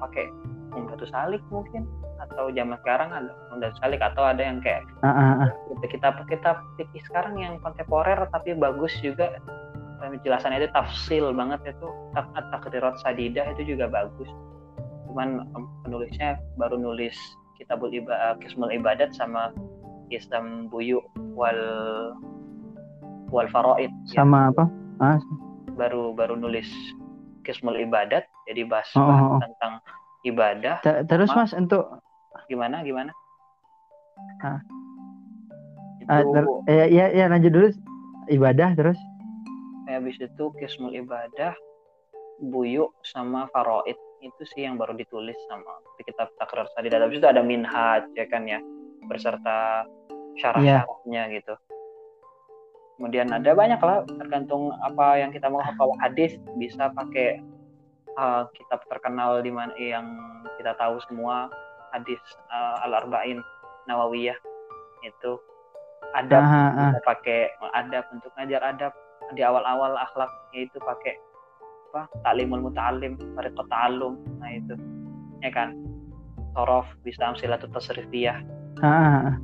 pakai umdatus salik mungkin atau zaman sekarang ada udah sekali atau ada yang kayak uh, uh, uh. kita kita pikir sekarang yang kontemporer tapi bagus juga penjelasannya itu tafsil banget itu tak takdirat sadidah itu juga bagus cuman penulisnya baru nulis kitabul ibadah kismul ibadat sama Islam buyu wal wal faraid sama ya. apa ah. baru baru nulis kismul ibadat jadi bahas oh, oh, oh. tentang ibadah terus mas untuk gimana gimana ah. Itu, ah, ter, ya, ya ya lanjut dulu ibadah terus habis itu kismul ibadah buyuk sama faroid itu sih yang baru ditulis sama di kitab takrar tadi dan habis itu ada minhaj ya kan ya beserta syarat-syaratnya yeah. gitu. Kemudian ada banyak lah tergantung apa yang kita mau kalau hadis bisa pakai uh, kitab terkenal di mana yang kita tahu semua hadis uh, al arba'in nawawiyah. Itu ada uh, pakai adab untuk ngajar adab di awal-awal akhlaknya itu pakai apa taklimul muta'alim tariqat ta'allum. Nah itu. Ya kan? Sorof bisa amsilatut tasrifiyah. Uh.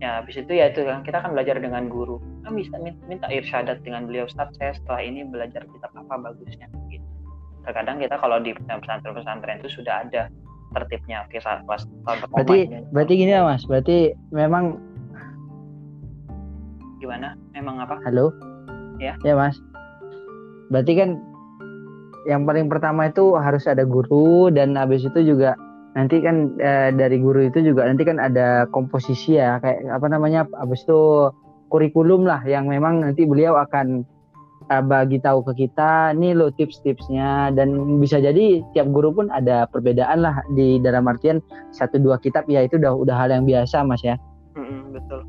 ya habis itu ya itu kan kita kan belajar dengan guru. Kan bisa minta irsyadat dengan beliau Ustaz saya setelah ini belajar kitab apa bagusnya? Gitu. Terkadang kita kalau di pesantren-pesantren itu sudah ada tertibnya oke saat kelas pertama berarti berarti gini ya mas. Berarti memang gimana? Memang apa? Halo ya. Ya mas. Berarti kan yang paling pertama itu harus ada guru dan habis itu juga nanti kan e, dari guru itu juga nanti kan ada komposisi ya. Kayak apa namanya habis itu kurikulum lah yang memang nanti beliau akan uh, bagi tahu ke kita. Nih lo tips-tipsnya. Dan bisa jadi tiap guru pun ada perbedaan lah di dalam artian satu dua kitab ya itu udah udah hal yang biasa mas ya. Mm -hmm, betul.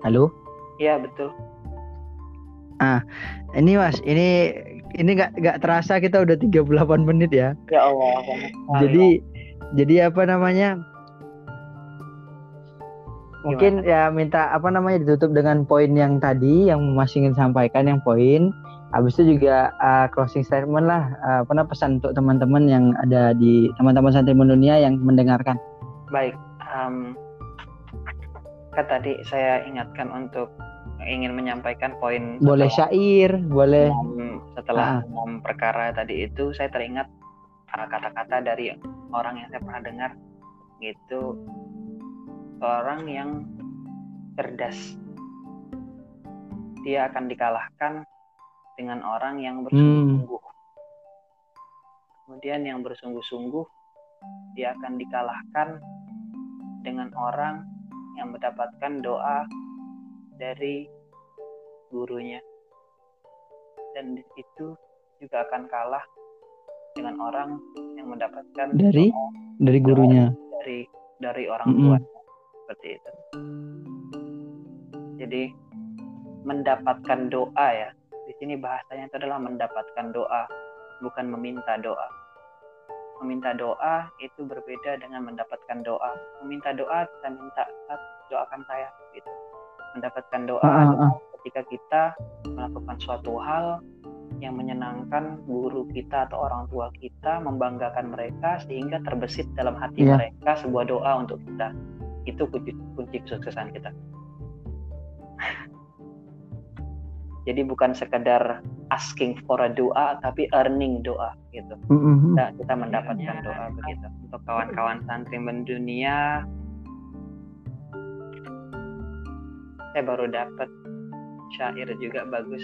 Halo? Iya betul ah ini mas ini ini nggak nggak terasa kita udah 38 menit ya. Ya Allah jadi jadi apa namanya? Mungkin ya minta apa namanya ditutup dengan poin yang tadi yang Mas ingin sampaikan yang poin. Habis itu juga uh, closing statement lah, uh, apa pesan untuk teman-teman yang ada di teman-teman santri dunia yang mendengarkan. Baik, um, kan tadi saya ingatkan untuk ingin menyampaikan poin. Boleh syair, boleh. setelah uh. perkara tadi itu, saya teringat kata-kata uh, dari orang yang saya pernah dengar, gitu orang yang cerdas. Dia akan dikalahkan dengan orang yang bersungguh-sungguh. Hmm. Kemudian yang bersungguh-sungguh dia akan dikalahkan dengan orang yang mendapatkan doa dari gurunya. Dan itu juga akan kalah dengan orang yang mendapatkan dari doa, dari gurunya dari dari orang mm -hmm. tuanya seperti itu. Jadi mendapatkan doa ya. Di sini bahasanya itu adalah mendapatkan doa, bukan meminta doa. Meminta doa itu berbeda dengan mendapatkan doa. Meminta doa kita minta doakan saya gitu. Mendapatkan doa uh, uh, uh. ketika kita melakukan suatu hal yang menyenangkan guru kita atau orang tua kita, membanggakan mereka sehingga terbesit dalam hati yeah. mereka sebuah doa untuk kita. Itu kunci, kunci kesuksesan kita. [LAUGHS] Jadi bukan sekedar asking for a doa, tapi earning doa gitu. Mm-hmm. Kita, kita mendapatkan yeah. doa begitu. Untuk kawan-kawan santri mendunia, saya baru dapat syair juga bagus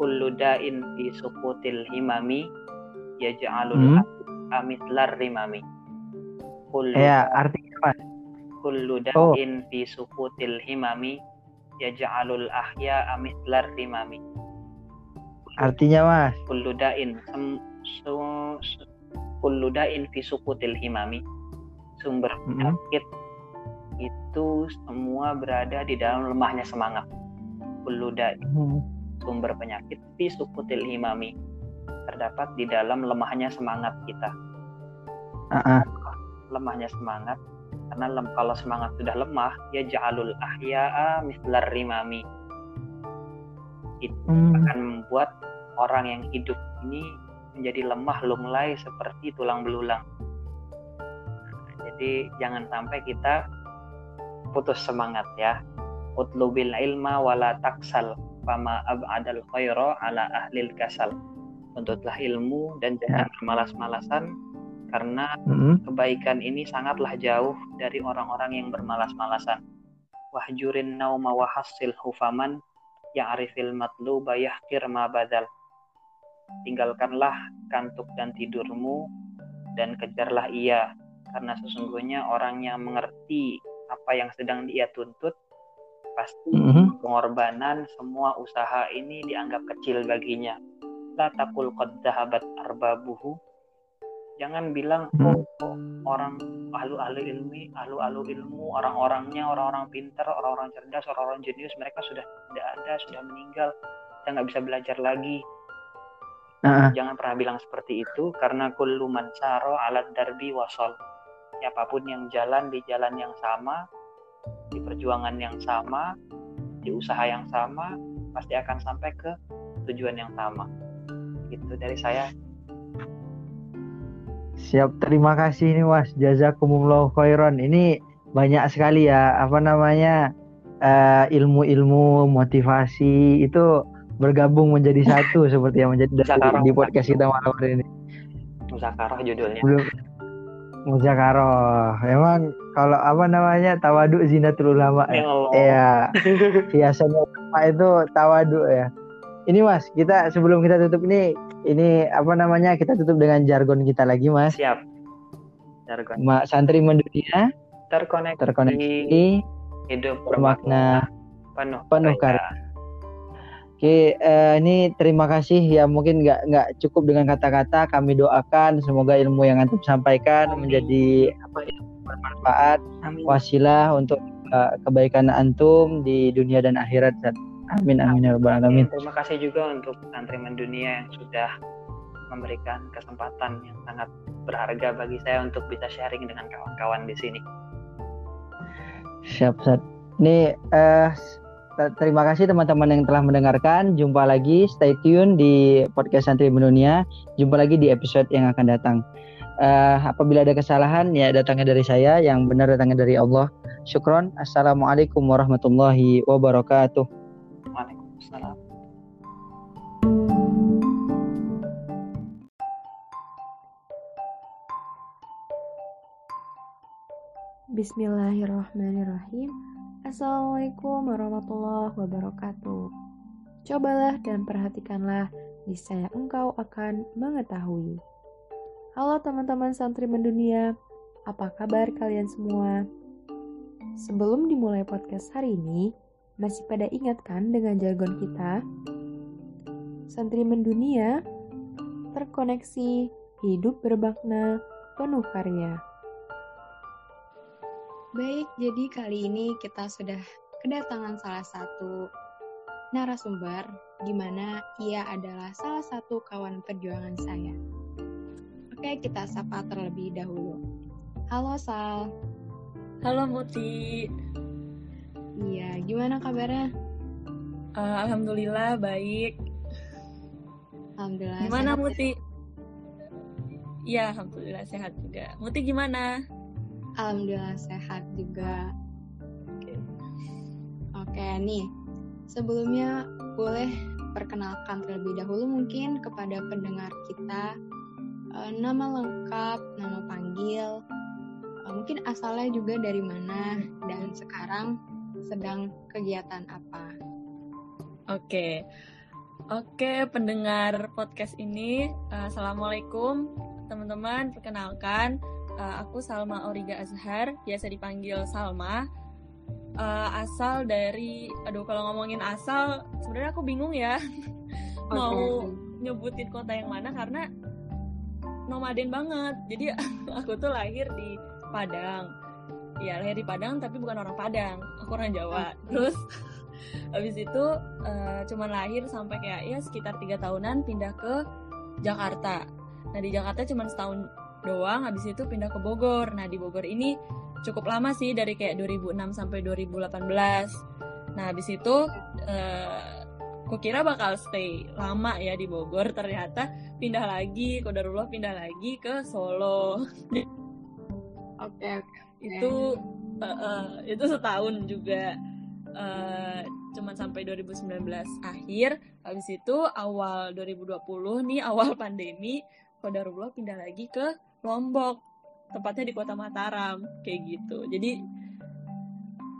kullu da'in fi sukutil himami yaj'alul hmm. amitlar rimami kullu ya artinya apa kullu da'in oh. fi sukutil himami yaj'alul ahya amitlar rimami artinya mas kullu da'in kullu da'in fi sukutil himami sumber penyakit hmm. Itu semua berada di dalam lemahnya semangat kullu da'in hmm sumber penyakit fi sukutil himami terdapat di dalam lemahnya semangat kita. Uh-uh. Lemahnya semangat karena lem, kalau semangat sudah lemah ya ja'alul ahya'a mislar rimami. Itu hmm. akan membuat orang yang hidup ini menjadi lemah lunglai seperti tulang belulang. jadi jangan sampai kita putus semangat ya. Utlubil ilma wala taksal fama ab'adal khaira ala ahlil kasal tuntutlah ilmu dan jangan ya. bermalas-malasan karena mm-hmm. kebaikan ini sangatlah jauh dari orang-orang yang bermalas-malasan wahjurin nauma wahassil hufaman yang arifil matluba yahkir ma badal tinggalkanlah kantuk dan tidurmu dan kejarlah ia karena sesungguhnya orang yang mengerti apa yang sedang dia tuntut pasti mm-hmm. pengorbanan semua usaha ini dianggap kecil baginya la takul qad arbabuhu jangan bilang mm-hmm. oh, orang ahlu ahlu ilmi ahlu ahlu ilmu orang-orangnya orang-orang pintar orang-orang cerdas orang-orang jenius mereka sudah tidak ada sudah meninggal kita nggak bisa belajar lagi uh-huh. jangan pernah bilang seperti itu karena kullu man saro alat darbi wasol siapa pun yang jalan di jalan yang sama di perjuangan yang sama, di usaha yang sama, pasti akan sampai ke tujuan yang sama. Gitu dari saya. Siap, terima kasih nih Mas. Jazakumullah khairan. Ini banyak sekali ya, apa namanya? Uh, ilmu-ilmu motivasi itu bergabung menjadi satu [LAUGHS] seperti yang menjadi di podcast kita malam hari ini. Musakarah judulnya. Belum Muzakaroh. Emang kalau apa namanya tawadu zinatul ulama ya. Iya. Biasanya ulama itu tawadu ya. Ini Mas, kita sebelum kita tutup ini ini apa namanya kita tutup dengan jargon kita lagi Mas. Siap. Jargon. Ma, santri mendunia terkoneksi, terkoneksi hidup bermakna penuh penuh karya. Oke, uh, ini terima kasih ya mungkin nggak nggak cukup dengan kata-kata kami doakan semoga ilmu yang antum sampaikan Amin. menjadi apa ya, bermanfaat Amin. wasilah untuk uh, kebaikan antum di dunia dan akhirat. Amin amin ya rabbal alamin. Terima kasih juga untuk santri mendunia yang sudah memberikan kesempatan yang sangat berharga bagi saya untuk bisa sharing dengan kawan-kawan di sini. Siap, Sat. Ini uh, Terima kasih teman-teman yang telah mendengarkan. Jumpa lagi, stay tune di podcast Santri Mendunia. Jumpa lagi di episode yang akan datang. Uh, apabila ada kesalahan, ya datangnya dari saya. Yang benar datangnya dari Allah. Syukron. Assalamualaikum warahmatullahi wabarakatuh. Waalaikumsalam. Bismillahirrahmanirrahim. Assalamualaikum warahmatullahi wabarakatuh. Cobalah dan perhatikanlah, niscaya engkau akan mengetahui. Halo teman-teman santri mendunia, apa kabar kalian semua? Sebelum dimulai podcast hari ini, masih pada ingat kan dengan jargon kita? Santri mendunia, terkoneksi, hidup bermakna, penuh karya. Baik, jadi kali ini kita sudah kedatangan salah satu narasumber di mana ia adalah salah satu kawan perjuangan saya. Oke, kita sapa terlebih dahulu. Halo Sal. Halo Muti. Iya, gimana kabarnya? Uh, Alhamdulillah baik. Alhamdulillah. Gimana sehat ya? Muti? Iya, alhamdulillah sehat juga. Muti gimana? Alhamdulillah sehat juga. Oke, nih. Sebelumnya boleh perkenalkan terlebih dahulu mungkin kepada pendengar kita eh, nama lengkap, nama panggil, eh, mungkin asalnya juga dari mana dan sekarang sedang kegiatan apa. Oke. Oke, pendengar podcast ini, uh, Assalamualaikum teman-teman. Perkenalkan, uh, aku Salma Origa Azhar, biasa dipanggil Salma. Uh, asal dari, aduh kalau ngomongin asal, sebenarnya aku bingung ya [LAUGHS] mau nyebutin kota yang mana karena nomaden banget. Jadi [LAUGHS] aku tuh lahir di Padang. Ya lahir di Padang tapi bukan orang Padang, aku orang Jawa. Terus [LAUGHS] habis itu uh, cuman lahir sampai kayak ya sekitar tiga tahunan pindah ke Jakarta nah di Jakarta cuman setahun doang habis itu pindah ke Bogor. Nah di Bogor ini cukup lama sih dari kayak 2006 sampai 2018 nah habis itu uh, kukira bakal stay lama ya di Bogor. [LAUGHS] Ternyata pindah lagi kodarullah pindah lagi ke Solo. Oke okay, okay. itu uh, uh, itu setahun juga. Uh, cuman sampai 2019 akhir. Habis itu awal 2020 nih awal [LAUGHS] pandemi Kodarullah pindah lagi ke Lombok tepatnya di kota Mataram kayak gitu jadi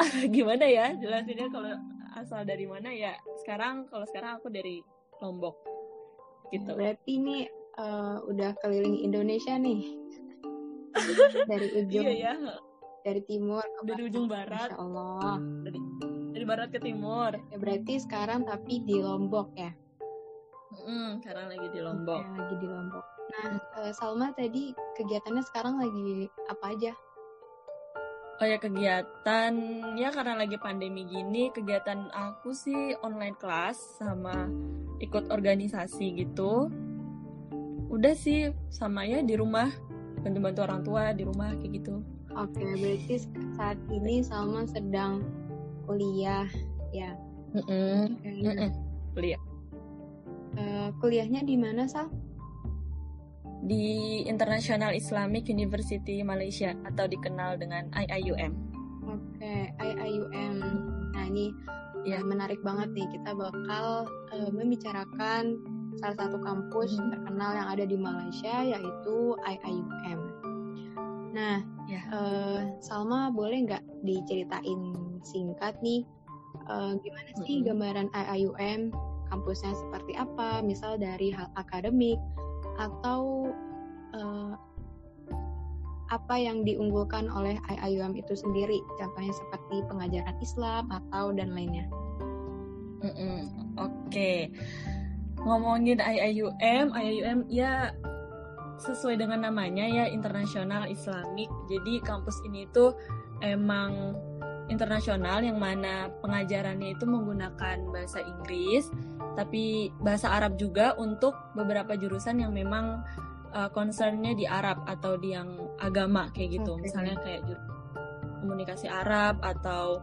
[LAUGHS] gimana ya jelasinnya kalau asal dari mana ya sekarang kalau sekarang aku dari Lombok gitu berarti ini uh, udah keliling Indonesia nih [LAUGHS] dari ujung iya, ya. dari timur ke dari ujung barat Masya Allah dari dari barat ke timur. Ya, berarti sekarang tapi di Lombok ya? Mm, sekarang lagi di Lombok. Ya, lagi di Lombok. Nah, uh, Salma tadi kegiatannya sekarang lagi apa aja? Oh ya kegiatan ya karena lagi pandemi gini kegiatan aku sih online kelas sama ikut organisasi gitu. Udah sih sama ya di rumah bantu-bantu orang tua di rumah kayak gitu. Oke, berarti saat ini Salma sedang kuliah ya. Mm -mm. Mm -mm. Kuliah. Uh, kuliahnya di mana Sal? Di International Islamic University Malaysia atau dikenal dengan IIUM. Oke, okay, IIUM. Nah ini ya menarik banget nih kita bakal uh, membicarakan salah satu kampus hmm. terkenal yang ada di Malaysia yaitu IIUM. Nah, ya. uh, Salma boleh nggak diceritain singkat nih uh, gimana sih -hmm. gambaran IIUM kampusnya seperti apa misal dari hal akademik atau uh, apa yang diunggulkan oleh IIUM itu sendiri contohnya seperti pengajaran Islam atau dan lainnya mm -mm. oke okay. ngomongin IIUM IIUM ya sesuai dengan namanya ya internasional Islamik jadi kampus ini tuh emang internasional yang mana pengajarannya itu menggunakan bahasa Inggris tapi bahasa Arab juga untuk beberapa jurusan yang memang uh, concernnya di Arab atau di yang agama kayak gitu. Okay. misalnya kayak komunikasi Arab atau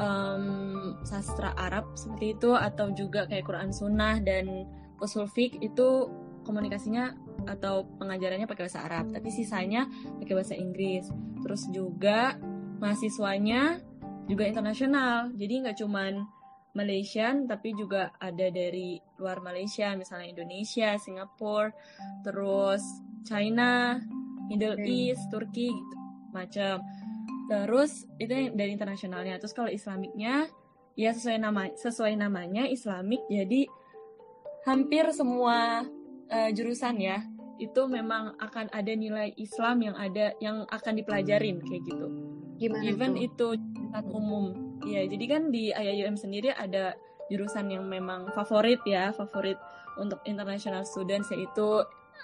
um, sastra Arab seperti itu atau juga kayak Quran Sunnah dan usul fiqh itu komunikasinya atau pengajarannya pakai bahasa Arab. Tapi sisanya pakai bahasa Inggris. Terus juga mahasiswanya juga internasional. Jadi nggak cuman Malaysian tapi juga ada dari luar Malaysia misalnya Indonesia, Singapura, terus China, Middle East, Turki gitu macam. Terus itu dari internasionalnya. Terus kalau Islamiknya ya sesuai nama sesuai namanya Islamik jadi hampir semua uh, jurusan ya itu memang akan ada nilai Islam yang ada yang akan dipelajarin kayak gitu. Gimana Even tuh? itu jurusan umum. Ya, jadi kan di IIUM sendiri ada jurusan yang memang favorit ya, favorit untuk international students yaitu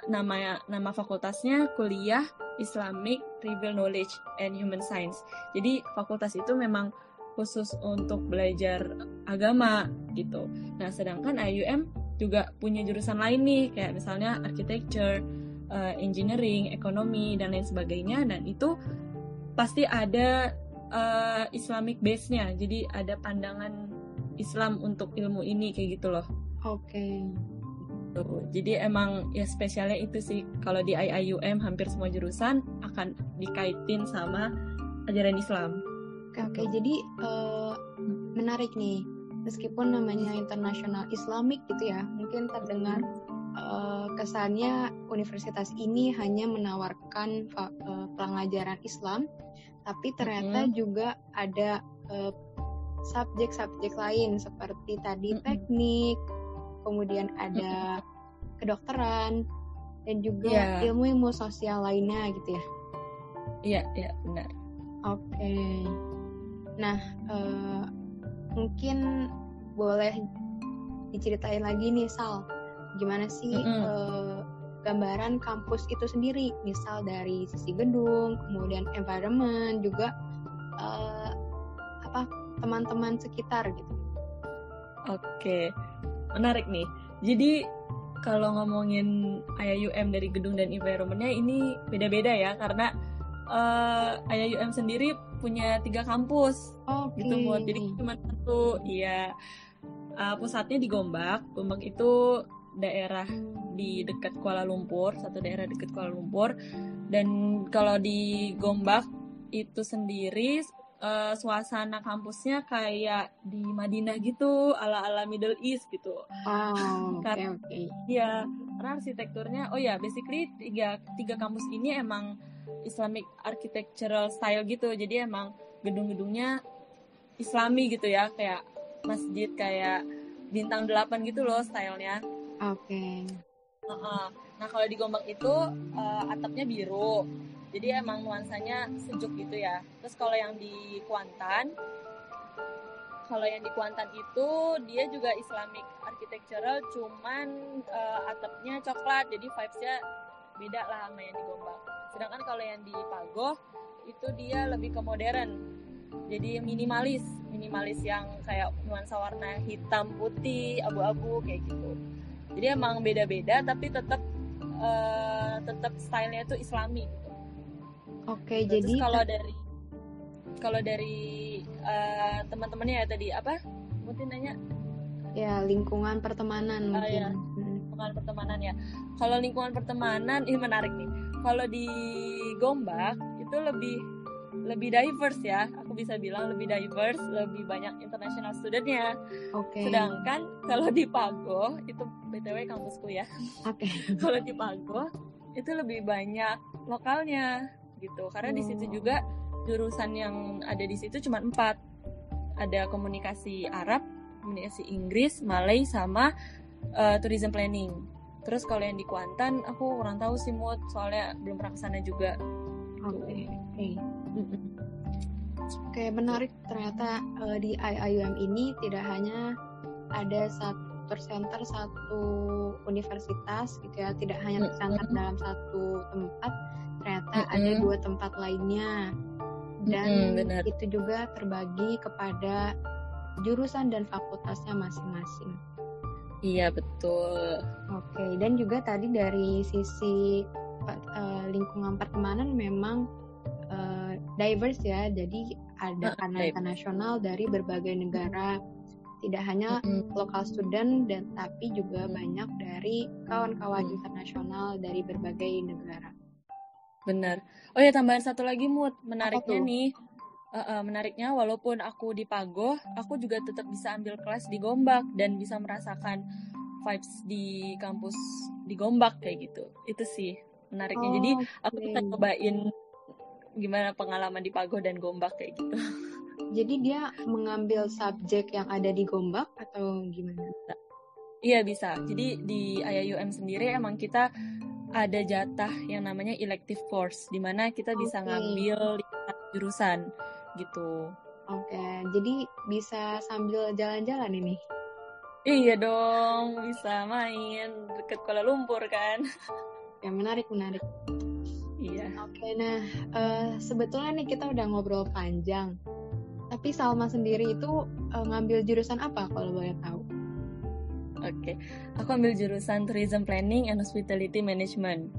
nama nama fakultasnya kuliah Islamic Trivial Knowledge and Human Science. Jadi fakultas itu memang khusus untuk belajar agama gitu. Nah, sedangkan IUM juga punya jurusan lain nih kayak misalnya architecture, uh, engineering, ekonomi dan lain sebagainya dan itu pasti ada uh, Islamic base-nya. Jadi ada pandangan Islam untuk ilmu ini kayak gitu loh. Oke. Tuh. Jadi emang ya spesialnya itu sih kalau di IIUM hampir semua jurusan akan dikaitin sama ajaran Islam. Oke, oke. Jadi uh, menarik nih. Meskipun namanya internasional Islamik gitu ya, mungkin terdengar uh, kesannya universitas ini hanya menawarkan uh, pengajaran Islam, tapi ternyata mm-hmm. juga ada subjek-subjek lain seperti tadi mm-hmm. teknik, kemudian ada kedokteran dan juga yeah. ilmu-ilmu sosial lainnya gitu ya. Iya, yeah, iya yeah, benar. Oke. Okay. Nah, uh, mungkin boleh diceritain lagi nih Sal, gimana sih mm -hmm. uh, gambaran kampus itu sendiri, misal dari sisi gedung, kemudian environment, juga uh, apa teman-teman sekitar gitu. Oke, menarik nih. Jadi kalau ngomongin IUM dari gedung dan environmentnya ini beda-beda ya karena uh, eh, IUM sendiri punya tiga kampus okay. gitu buat jadi cuma satu iya uh, pusatnya di Gombak Gombak itu daerah di dekat Kuala Lumpur satu daerah dekat Kuala Lumpur dan kalau di Gombak itu sendiri uh, suasana kampusnya kayak di Madinah gitu ala-ala Middle East gitu. Oh, [LAUGHS] oke okay. Okay. Ya, karena arsitekturnya oh ya basically tiga tiga kampus ini emang Islamic architectural style gitu jadi emang gedung-gedungnya Islami gitu ya kayak masjid kayak bintang delapan gitu loh stylenya oke. Okay. nah kalau di Gombak itu uh, atapnya biru. Jadi emang nuansanya sejuk gitu ya. Terus kalau yang di Kuantan kalau yang di Kuantan itu dia juga Islamic architectural cuman uh, atapnya coklat. Jadi vibesnya beda lah sama yang di Gombak. Sedangkan kalau yang di Pagoh itu dia lebih ke modern. Jadi minimalis. Minimalis yang kayak nuansa warna hitam putih abu-abu kayak gitu jadi emang beda-beda tapi tetap uh, tetap stylenya itu islami gitu. Oke okay, jadi kalau dari kalau dari uh, teman-temannya ya tadi apa? Mungkin nanya. Ya lingkungan pertemanan uh, ya lingkungan pertemanan ya. Kalau lingkungan pertemanan ini menarik nih. Kalau di Gombak itu lebih lebih diverse ya aku bisa bilang lebih diverse lebih banyak international studentnya okay. sedangkan kalau di Pago itu btw kampusku ya okay. [LAUGHS] kalau di Pago itu lebih banyak lokalnya gitu karena oh. di situ oh. juga jurusan yang ada di situ cuma empat ada komunikasi Arab komunikasi Inggris Malay sama uh, tourism planning Terus kalau yang di Kuantan aku kurang tahu sih mood soalnya belum pernah ke sana juga. Oke. Okay. Okay. Oke, menarik ternyata uh, di IIUM ini tidak hanya ada satu center satu universitas gitu ya, tidak hanya tersantar mm -hmm. dalam satu tempat, ternyata mm -hmm. ada dua tempat lainnya. Dan mm -hmm, itu juga terbagi kepada jurusan dan fakultasnya masing-masing. Iya betul. Oke, dan juga tadi dari sisi uh, lingkungan pertemanan memang uh, diverse ya. Jadi ada uh, anak nasional dari berbagai negara. Tidak hanya mm-hmm. lokal student dan tapi juga banyak dari kawan-kawan internasional dari berbagai negara. Benar. Oh ya tambahan satu lagi mood menariknya nih uh, uh, menariknya walaupun aku di Pagoh, aku juga tetap bisa ambil kelas di Gombak dan bisa merasakan vibes di kampus di Gombak kayak gitu. Itu sih menariknya. Oh, Jadi aku bisa cobain gimana pengalaman di Pagoh dan Gombak kayak gitu. Jadi dia mengambil subjek yang ada di Gombak atau gimana? Iya bisa. Jadi di IUM sendiri emang kita ada jatah yang namanya elective course, di mana kita bisa okay. ngambil jurusan gitu. Oke, jadi bisa sambil jalan-jalan ini? Iya dong, bisa main deket Kuala Lumpur kan. [LAUGHS] Ya menarik, menarik. Iya. Oke, nah uh, sebetulnya nih kita udah ngobrol panjang. Tapi Salma sendiri itu uh, ngambil jurusan apa kalau boleh tahu? Oke, aku ambil jurusan Tourism Planning and Hospitality Management.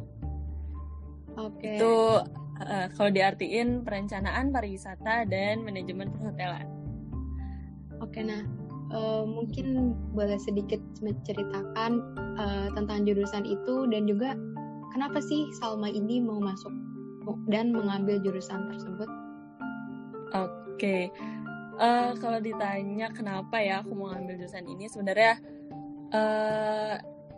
Oke. Itu uh, kalau diartiin perencanaan pariwisata dan manajemen perhotelan. Oke, nah uh, mungkin boleh sedikit menceritakan uh, tentang jurusan itu dan juga kenapa sih Salma ini mau masuk dan mengambil jurusan tersebut? Oke, okay. uh, kalau ditanya kenapa ya aku mau ngambil jurusan ini, sebenarnya uh,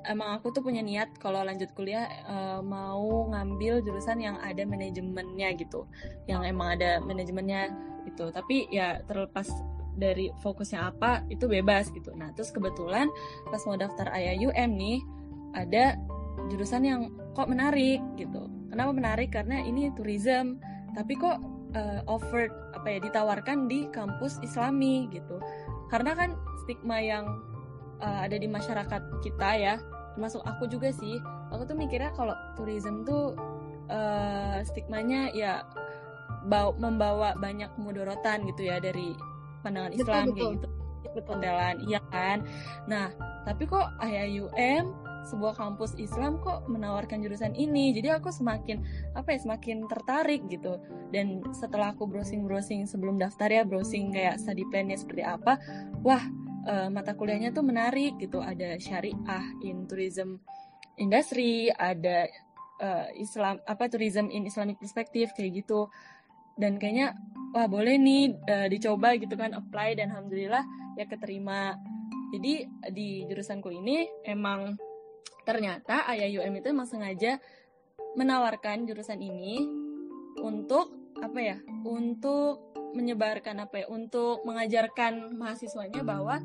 emang aku tuh punya niat kalau lanjut kuliah uh, mau ngambil jurusan yang ada manajemennya gitu, yang emang ada manajemennya itu. Tapi ya terlepas dari fokusnya apa itu bebas gitu. Nah terus kebetulan pas mau daftar IAUM nih ada jurusan yang kok menarik gitu. Kenapa menarik? Karena ini tourism, tapi kok uh, offered apa ya ditawarkan di kampus Islami gitu. Karena kan stigma yang uh, ada di masyarakat kita ya termasuk aku juga sih aku tuh mikirnya kalau tourism tuh uh, stigmanya ya bau, membawa banyak kemudorotan gitu ya dari pandangan betul, Islam betul. kayak gitu betul iya kan nah tapi kok IAUM sebuah kampus Islam kok menawarkan jurusan ini. Jadi aku semakin apa ya semakin tertarik gitu. Dan setelah aku browsing browsing sebelum daftar ya browsing kayak study plannya seperti apa wah uh, mata kuliahnya tuh menarik gitu. Ada syariah in tourism industry ada uh, Islam apa tourism in Islamic perspective kayak gitu. Dan kayaknya wah boleh nih uh, dicoba gitu kan apply dan alhamdulillah ya keterima. Jadi di jurusanku ini emang ternyata IAUM itu emang sengaja menawarkan jurusan ini untuk apa ya untuk menyebarkan apa ya untuk mengajarkan mahasiswanya bahwa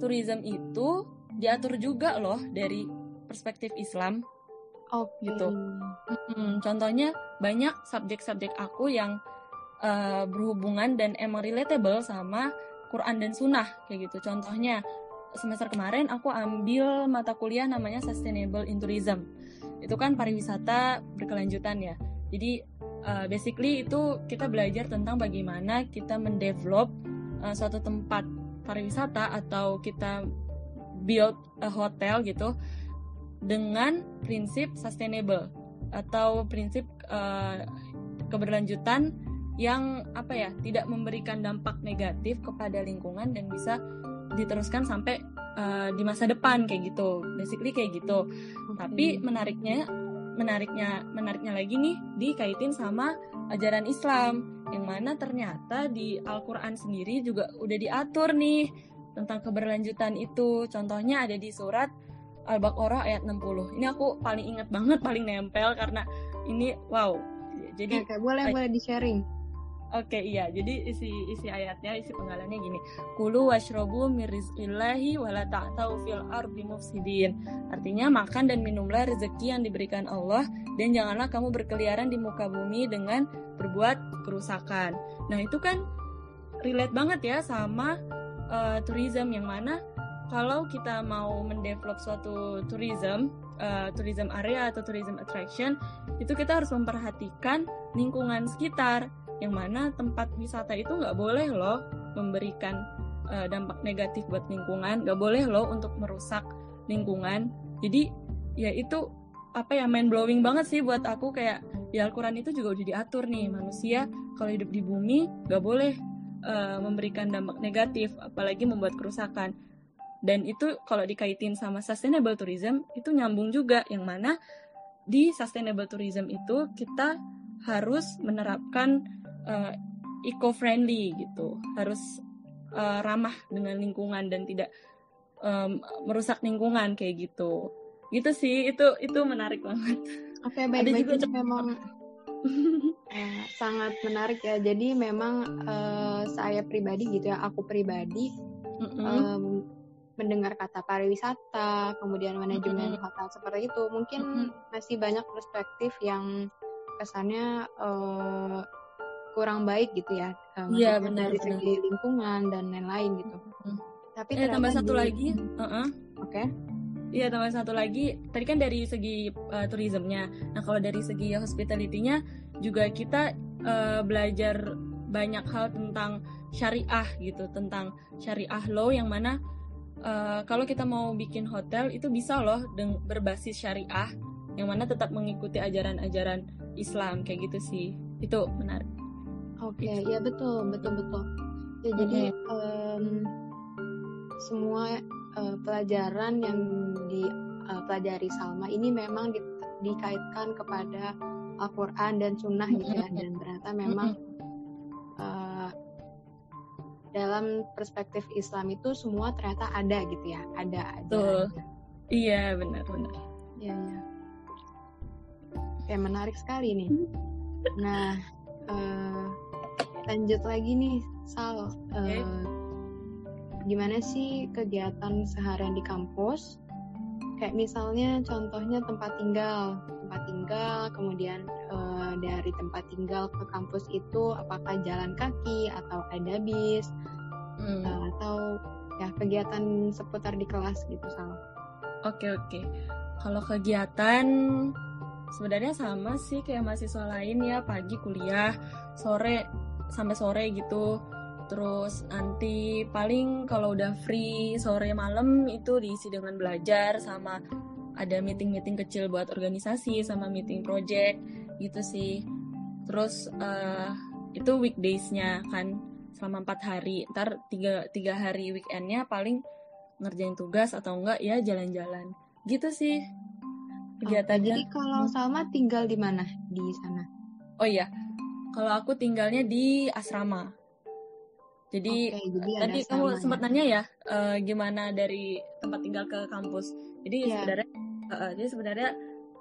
tourism itu diatur juga loh dari perspektif Islam. Oh gitu. Hmm, contohnya banyak subjek-subjek aku yang uh, berhubungan dan emang relatable sama Quran dan Sunnah kayak gitu. Contohnya semester kemarin aku ambil mata kuliah namanya Sustainable in Tourism. Itu kan pariwisata berkelanjutan ya. Jadi uh, basically itu kita belajar tentang bagaimana kita mendevelop uh, suatu tempat pariwisata atau kita build a hotel gitu dengan prinsip sustainable atau prinsip uh, keberlanjutan yang apa ya tidak memberikan dampak negatif kepada lingkungan dan bisa diteruskan sampai uh, di masa depan kayak gitu basically kayak gitu okay. tapi menariknya menariknya menariknya lagi nih dikaitin sama ajaran Islam yang mana ternyata di Al-Qur'an sendiri juga udah diatur nih tentang keberlanjutan itu. Contohnya ada di surat Al-Baqarah ayat 60. Ini aku paling inget banget, paling nempel karena ini wow. Jadi Oke, boleh boleh di-sharing. Oke okay, iya. Jadi isi isi ayatnya isi penggalannya gini. Kulu washrobu mirizqillahi wala ta'tau fil ardi mufsidin. Artinya makan dan minumlah rezeki yang diberikan Allah dan janganlah kamu berkeliaran di muka bumi dengan berbuat kerusakan. Nah itu kan relate banget ya sama uh, tourism yang mana kalau kita mau mendevelop suatu tourism uh, tourism area atau tourism attraction itu kita harus memperhatikan lingkungan sekitar yang mana tempat wisata itu nggak boleh loh memberikan uh, dampak negatif buat lingkungan nggak boleh loh untuk merusak lingkungan. Jadi ya itu apa ya main blowing banget sih buat aku kayak di Al-Quran itu juga udah diatur nih manusia kalau hidup di bumi nggak boleh uh, memberikan dampak negatif apalagi membuat kerusakan. Dan itu kalau dikaitin sama sustainable tourism itu nyambung juga yang mana di sustainable tourism itu kita harus menerapkan uh, eco-friendly gitu, harus uh, ramah dengan lingkungan dan tidak um, merusak lingkungan kayak gitu. Gitu sih, itu itu menarik banget. Oke, okay, baik, Ada baik juga memang [LAUGHS] eh, sangat menarik ya. Jadi memang uh, saya pribadi gitu ya, aku pribadi mm -hmm. um, mendengar kata pariwisata, kemudian manajemen mm -hmm. hotel seperti itu, mungkin mm -hmm. masih banyak perspektif yang kesannya uh, kurang baik gitu ya iya benar dari segi lingkungan dan lain-lain gitu hmm. tapi eh, tambah satu di... lagi uh -uh. oke okay. Iya tambah satu lagi tadi kan dari segi uh, turismenya. Nah kalau dari segi hospitality-nya juga kita uh, belajar banyak hal tentang syariah gitu, tentang syariah law yang mana uh, kalau kita mau bikin hotel itu bisa loh berbasis syariah yang mana tetap mengikuti ajaran-ajaran Islam kayak gitu sih. Itu menarik. Oke, okay, ya betul, betul betul. Ya jadi um, semua uh, pelajaran yang dipelajari uh, Salma ini memang di, dikaitkan kepada Al-Quran dan Sunnah gitu ya. Dan ternyata memang uh, dalam perspektif Islam itu semua ternyata ada gitu ya ada Tuh. iya benar-benar iya ya kayak menarik sekali nih. Nah uh, lanjut lagi nih Sal. Uh, gimana sih kegiatan seharian di kampus? Kayak misalnya contohnya tempat tinggal. Tempat tinggal kemudian uh, dari tempat tinggal ke kampus itu apakah jalan kaki atau ada bis? Hmm. uh, atau ya kegiatan seputar di kelas gitu Sal. Oke oke. Kalau kegiatan sebenarnya sama sih kayak mahasiswa lain ya. Pagi kuliah sore sampai sore gitu. Terus nanti paling kalau udah free sore malam itu diisi dengan belajar sama ada meeting-meeting kecil buat organisasi sama meeting project gitu sih. Terus uh, itu weekdaysnya kan selama empat hari. Ntar tiga tiga hari weekendnya paling ngerjain tugas atau enggak ya jalan-jalan. Gitu sih kegiatannya. jadi kalau Salma tinggal di mana? Di sana? Oh iya, kalau aku tinggalnya di asrama. Jadi, okay, jadi tadi kamu sempat ya? nanya ya uh, gimana dari tempat tinggal ke kampus. Jadi yeah. sebenarnya, uh, jadi sebenarnya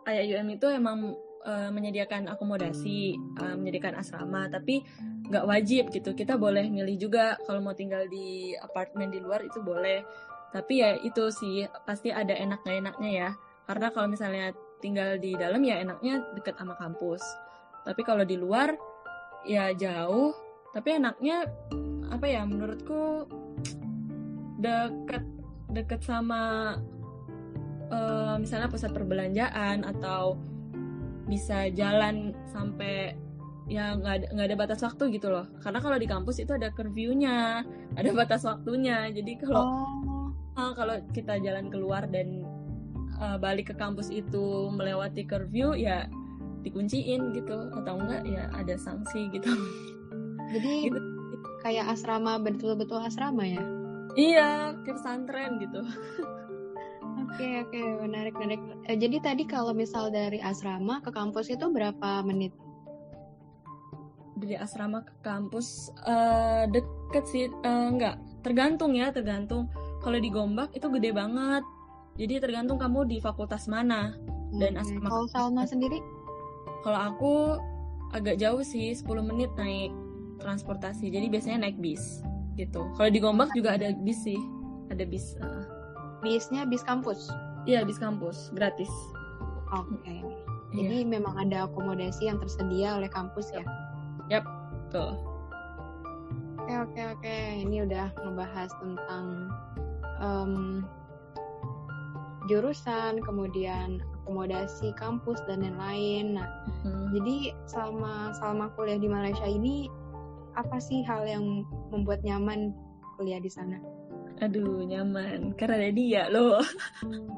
UM itu emang uh, menyediakan akomodasi, uh, menyediakan asrama, tapi nggak wajib gitu. Kita boleh milih juga kalau mau tinggal di apartemen di luar itu boleh. Tapi ya itu sih pasti ada enak nggak enaknya ya karena kalau misalnya tinggal di dalam ya enaknya deket sama kampus tapi kalau di luar ya jauh tapi enaknya apa ya menurutku deket deket sama uh, misalnya pusat perbelanjaan atau bisa jalan sampai ya nggak ada nggak ada batas waktu gitu loh karena kalau di kampus itu ada curfew-nya [LAUGHS] ada batas waktunya jadi kalau oh. uh, kalau kita jalan keluar dan uh, balik ke kampus itu melewati curfew ya dikunciin gitu atau enggak ya ada sanksi gitu jadi [LAUGHS] gitu. kayak asrama betul-betul asrama ya iya pesantren gitu oke oke menarik menarik eh, jadi tadi kalau misal dari asrama ke kampus itu berapa menit dari asrama ke kampus uh, deket sih uh, enggak tergantung ya tergantung kalau di Gombak itu gede banget jadi tergantung kamu di fakultas mana dan okay. asrama. Kalau Salma sendiri? Kalau aku agak jauh sih, 10 menit naik transportasi. Jadi biasanya naik bis gitu. Kalau di Gombak juga ada bis sih, ada bis. Uh. Bisnya bis kampus? Iya bis kampus, gratis. Oke. Okay. Jadi yeah. memang ada akomodasi yang tersedia oleh kampus ya? Yap, betul. Oke oke oke, ini udah ngebahas tentang um, jurusan, kemudian akomodasi kampus dan lain-lain. Nah, hmm. jadi selama selama kuliah di Malaysia ini apa sih hal yang membuat nyaman kuliah di sana? Aduh, nyaman. Karena ada dia loh.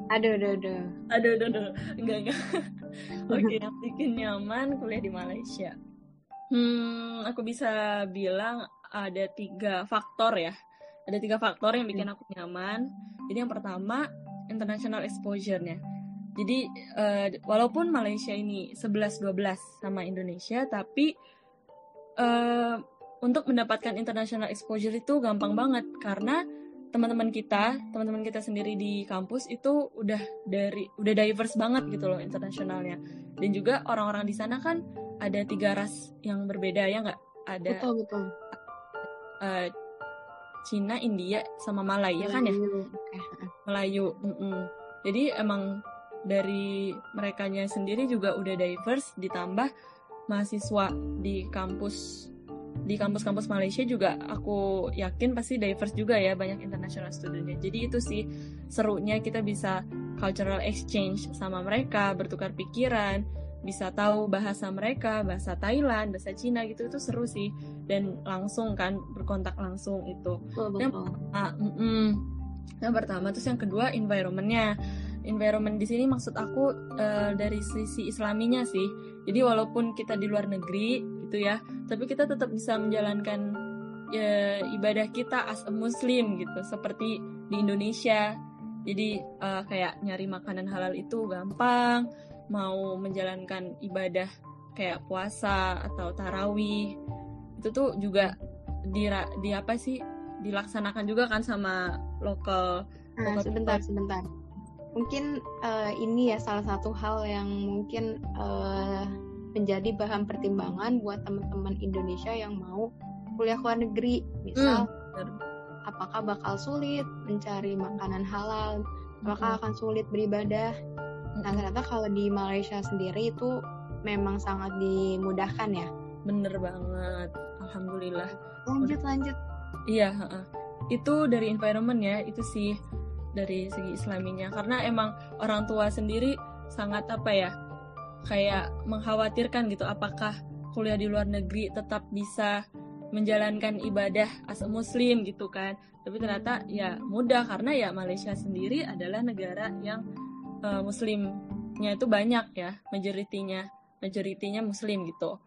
Aduh, aduh, aduh. Aduh, aduh, aduh. Enggak, enggak. [LAUGHS] Oke, yang bikin nyaman kuliah di Malaysia. Hmm, aku bisa bilang ada tiga faktor ya. Ada tiga faktor yang bikin hmm. aku nyaman. Jadi yang pertama, international exposure-nya. Jadi uh, walaupun Malaysia ini 11-12 sama Indonesia, tapi uh, untuk mendapatkan international exposure itu gampang banget karena teman-teman kita, teman-teman kita sendiri di kampus itu udah dari udah diverse banget gitu loh internasionalnya. Dan juga orang-orang di sana kan ada tiga ras yang berbeda ya nggak? Ada betul betul. Uh, Cina, India, sama Malaya kan ya? Melayu. Mm -mm. Jadi emang dari merekanya sendiri juga udah diverse, ditambah mahasiswa di kampus di kampus-kampus Malaysia juga aku yakin pasti diverse juga ya banyak international studentnya. Jadi itu sih serunya kita bisa cultural exchange sama mereka, bertukar pikiran, bisa tahu bahasa mereka, bahasa Thailand, bahasa Cina gitu itu seru sih dan langsung kan berkontak langsung itu. Betul. Yang, ah, mm -mm. yang pertama terus yang kedua environmentnya. Environment di sini maksud aku uh, dari sisi Islaminya sih. Jadi walaupun kita di luar negeri gitu ya, tapi kita tetap bisa menjalankan ya, ibadah kita as a muslim gitu. Seperti di Indonesia. Jadi uh, kayak nyari makanan halal itu gampang. Mau menjalankan ibadah kayak puasa atau tarawih itu tuh juga di, di apa sih? Dilaksanakan juga kan sama lokal nah, sebentar sebentar mungkin uh, ini ya salah satu hal yang mungkin uh, menjadi bahan pertimbangan buat teman-teman Indonesia yang mau kuliah luar negeri. Misal hmm. apakah bakal sulit mencari makanan halal? Apakah hmm. akan sulit beribadah? Nah hmm. ternyata kalau di Malaysia sendiri itu memang sangat dimudahkan ya. Bener banget. Alhamdulillah. Lanjut lanjut. Iya itu dari environment ya itu sih dari segi islaminya. Karena emang orang tua sendiri sangat apa ya kayak mengkhawatirkan gitu apakah kuliah di luar negeri tetap bisa menjalankan ibadah as muslim gitu kan. Tapi ternyata ya mudah karena ya Malaysia sendiri adalah negara yang uh, muslimnya itu banyak ya majoritinya majoritinya muslim gitu.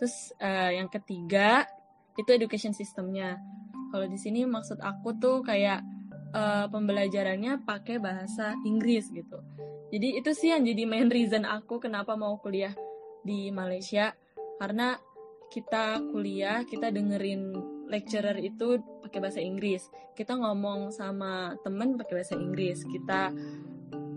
Terus uh, yang ketiga itu education sistemnya kalau di sini maksud aku tuh kayak uh, pembelajarannya pakai bahasa Inggris gitu. Jadi itu sih yang jadi main reason aku kenapa mau kuliah di Malaysia. Karena kita kuliah kita dengerin lecturer itu pakai bahasa Inggris. Kita ngomong sama temen pakai bahasa Inggris. Kita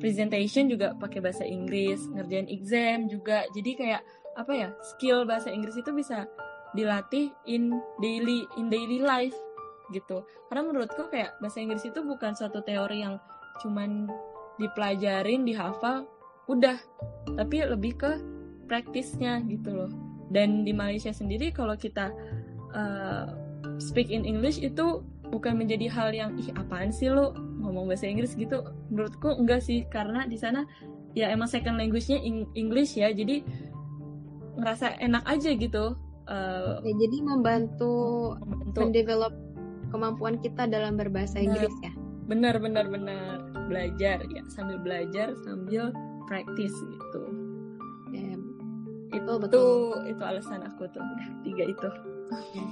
presentation juga pakai bahasa Inggris. Ngerjain exam juga. Jadi kayak apa ya skill bahasa Inggris itu bisa dilatih in daily in daily life gitu. Karena menurutku kayak bahasa Inggris itu bukan suatu teori yang cuman dipelajarin dihafal udah. Tapi lebih ke praktisnya gitu loh. Dan di Malaysia sendiri kalau kita uh, speak in English itu bukan menjadi hal yang ih apaan sih lo ngomong bahasa Inggris? gitu. Menurutku enggak sih. Karena di sana ya emang second language-nya English ya. Jadi ngerasa enak aja gitu uh, ya, jadi membantu, membantu. mendevelop kemampuan kita dalam berbahasa Inggris ya? Benar benar benar. Belajar ya sambil belajar sambil praktis gitu. Itu betul itu alasan aku tuh tiga itu. Oke.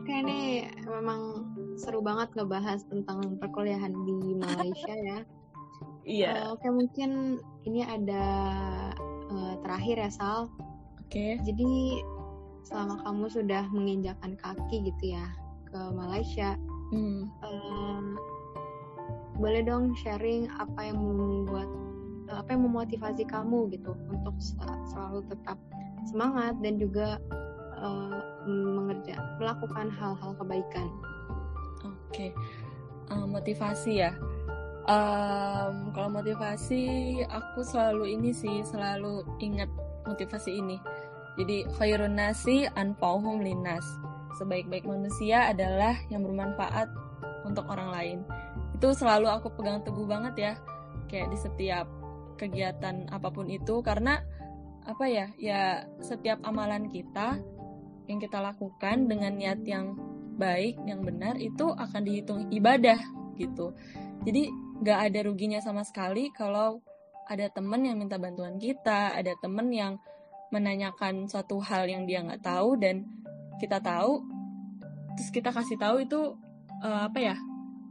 Okay, nih memang seru banget ngebahas tentang perkuliahan di Malaysia ya. Iya. Uh, oke okay, mungkin ini ada uh, terakhir ya Sal. Oke. Okay. jadi selama kamu sudah menginjakan kaki gitu ya ke Malaysia hmm. uh, boleh dong sharing apa yang membuat apa yang memotivasi kamu gitu untuk selalu tetap semangat dan juga uh, mengerja melakukan hal-hal kebaikan. Oke, okay. uh, motivasi ya. Um, kalau motivasi aku selalu ini sih selalu ingat motivasi ini. Jadi khairun nasi anfa'uhum linas. Sebaik-baik manusia adalah yang bermanfaat untuk orang lain. Itu selalu aku pegang teguh banget ya. Kayak di setiap kegiatan apa pun itu karena apa ya ya setiap amalan kita yang kita lakukan dengan niat yang baik yang benar itu akan dihitung ibadah gitu jadi nggak ada ruginya sama sekali kalau ada temen yang minta bantuan kita ada temen yang menanyakan suatu hal yang dia nggak tahu dan kita tahu terus kita kasih tahu itu uh, apa ya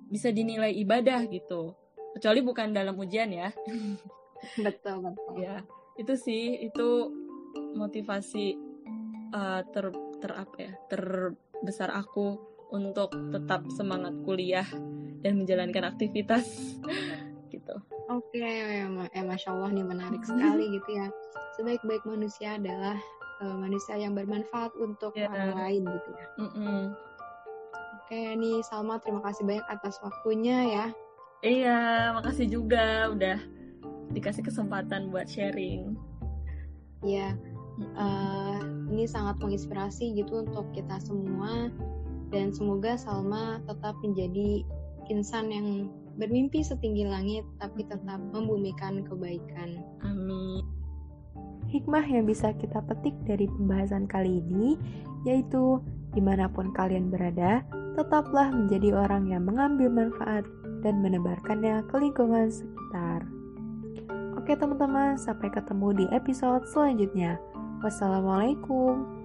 bisa dinilai ibadah gitu. Kecuali bukan dalam ujian ya. [LAUGHS] Betul betul. Ya itu sih itu motivasi uh, ter ter apa ya terbesar aku untuk tetap semangat kuliah dan menjalankan aktivitas [LAUGHS] gitu. Oke okay, ya, masya allah nih menarik sekali [LAUGHS] gitu ya. Sebaik-baik manusia adalah uh, manusia yang bermanfaat untuk yeah. orang lain gitu ya mm -mm. oke nih Salma terima kasih banyak atas waktunya ya iya makasih juga udah dikasih kesempatan buat sharing. Ya, uh, ini sangat menginspirasi gitu untuk kita semua dan semoga Salma tetap menjadi insan yang bermimpi setinggi langit tapi tetap membumikan kebaikan. Amin. Hikmah yang bisa kita petik dari pembahasan kali ini yaitu di mana pun kalian berada, tetaplah menjadi orang yang mengambil manfaat dan menebarkannya ke lingkungan sekitar. Oke teman-teman, sampai ketemu di episode selanjutnya. Wassalamualaikum.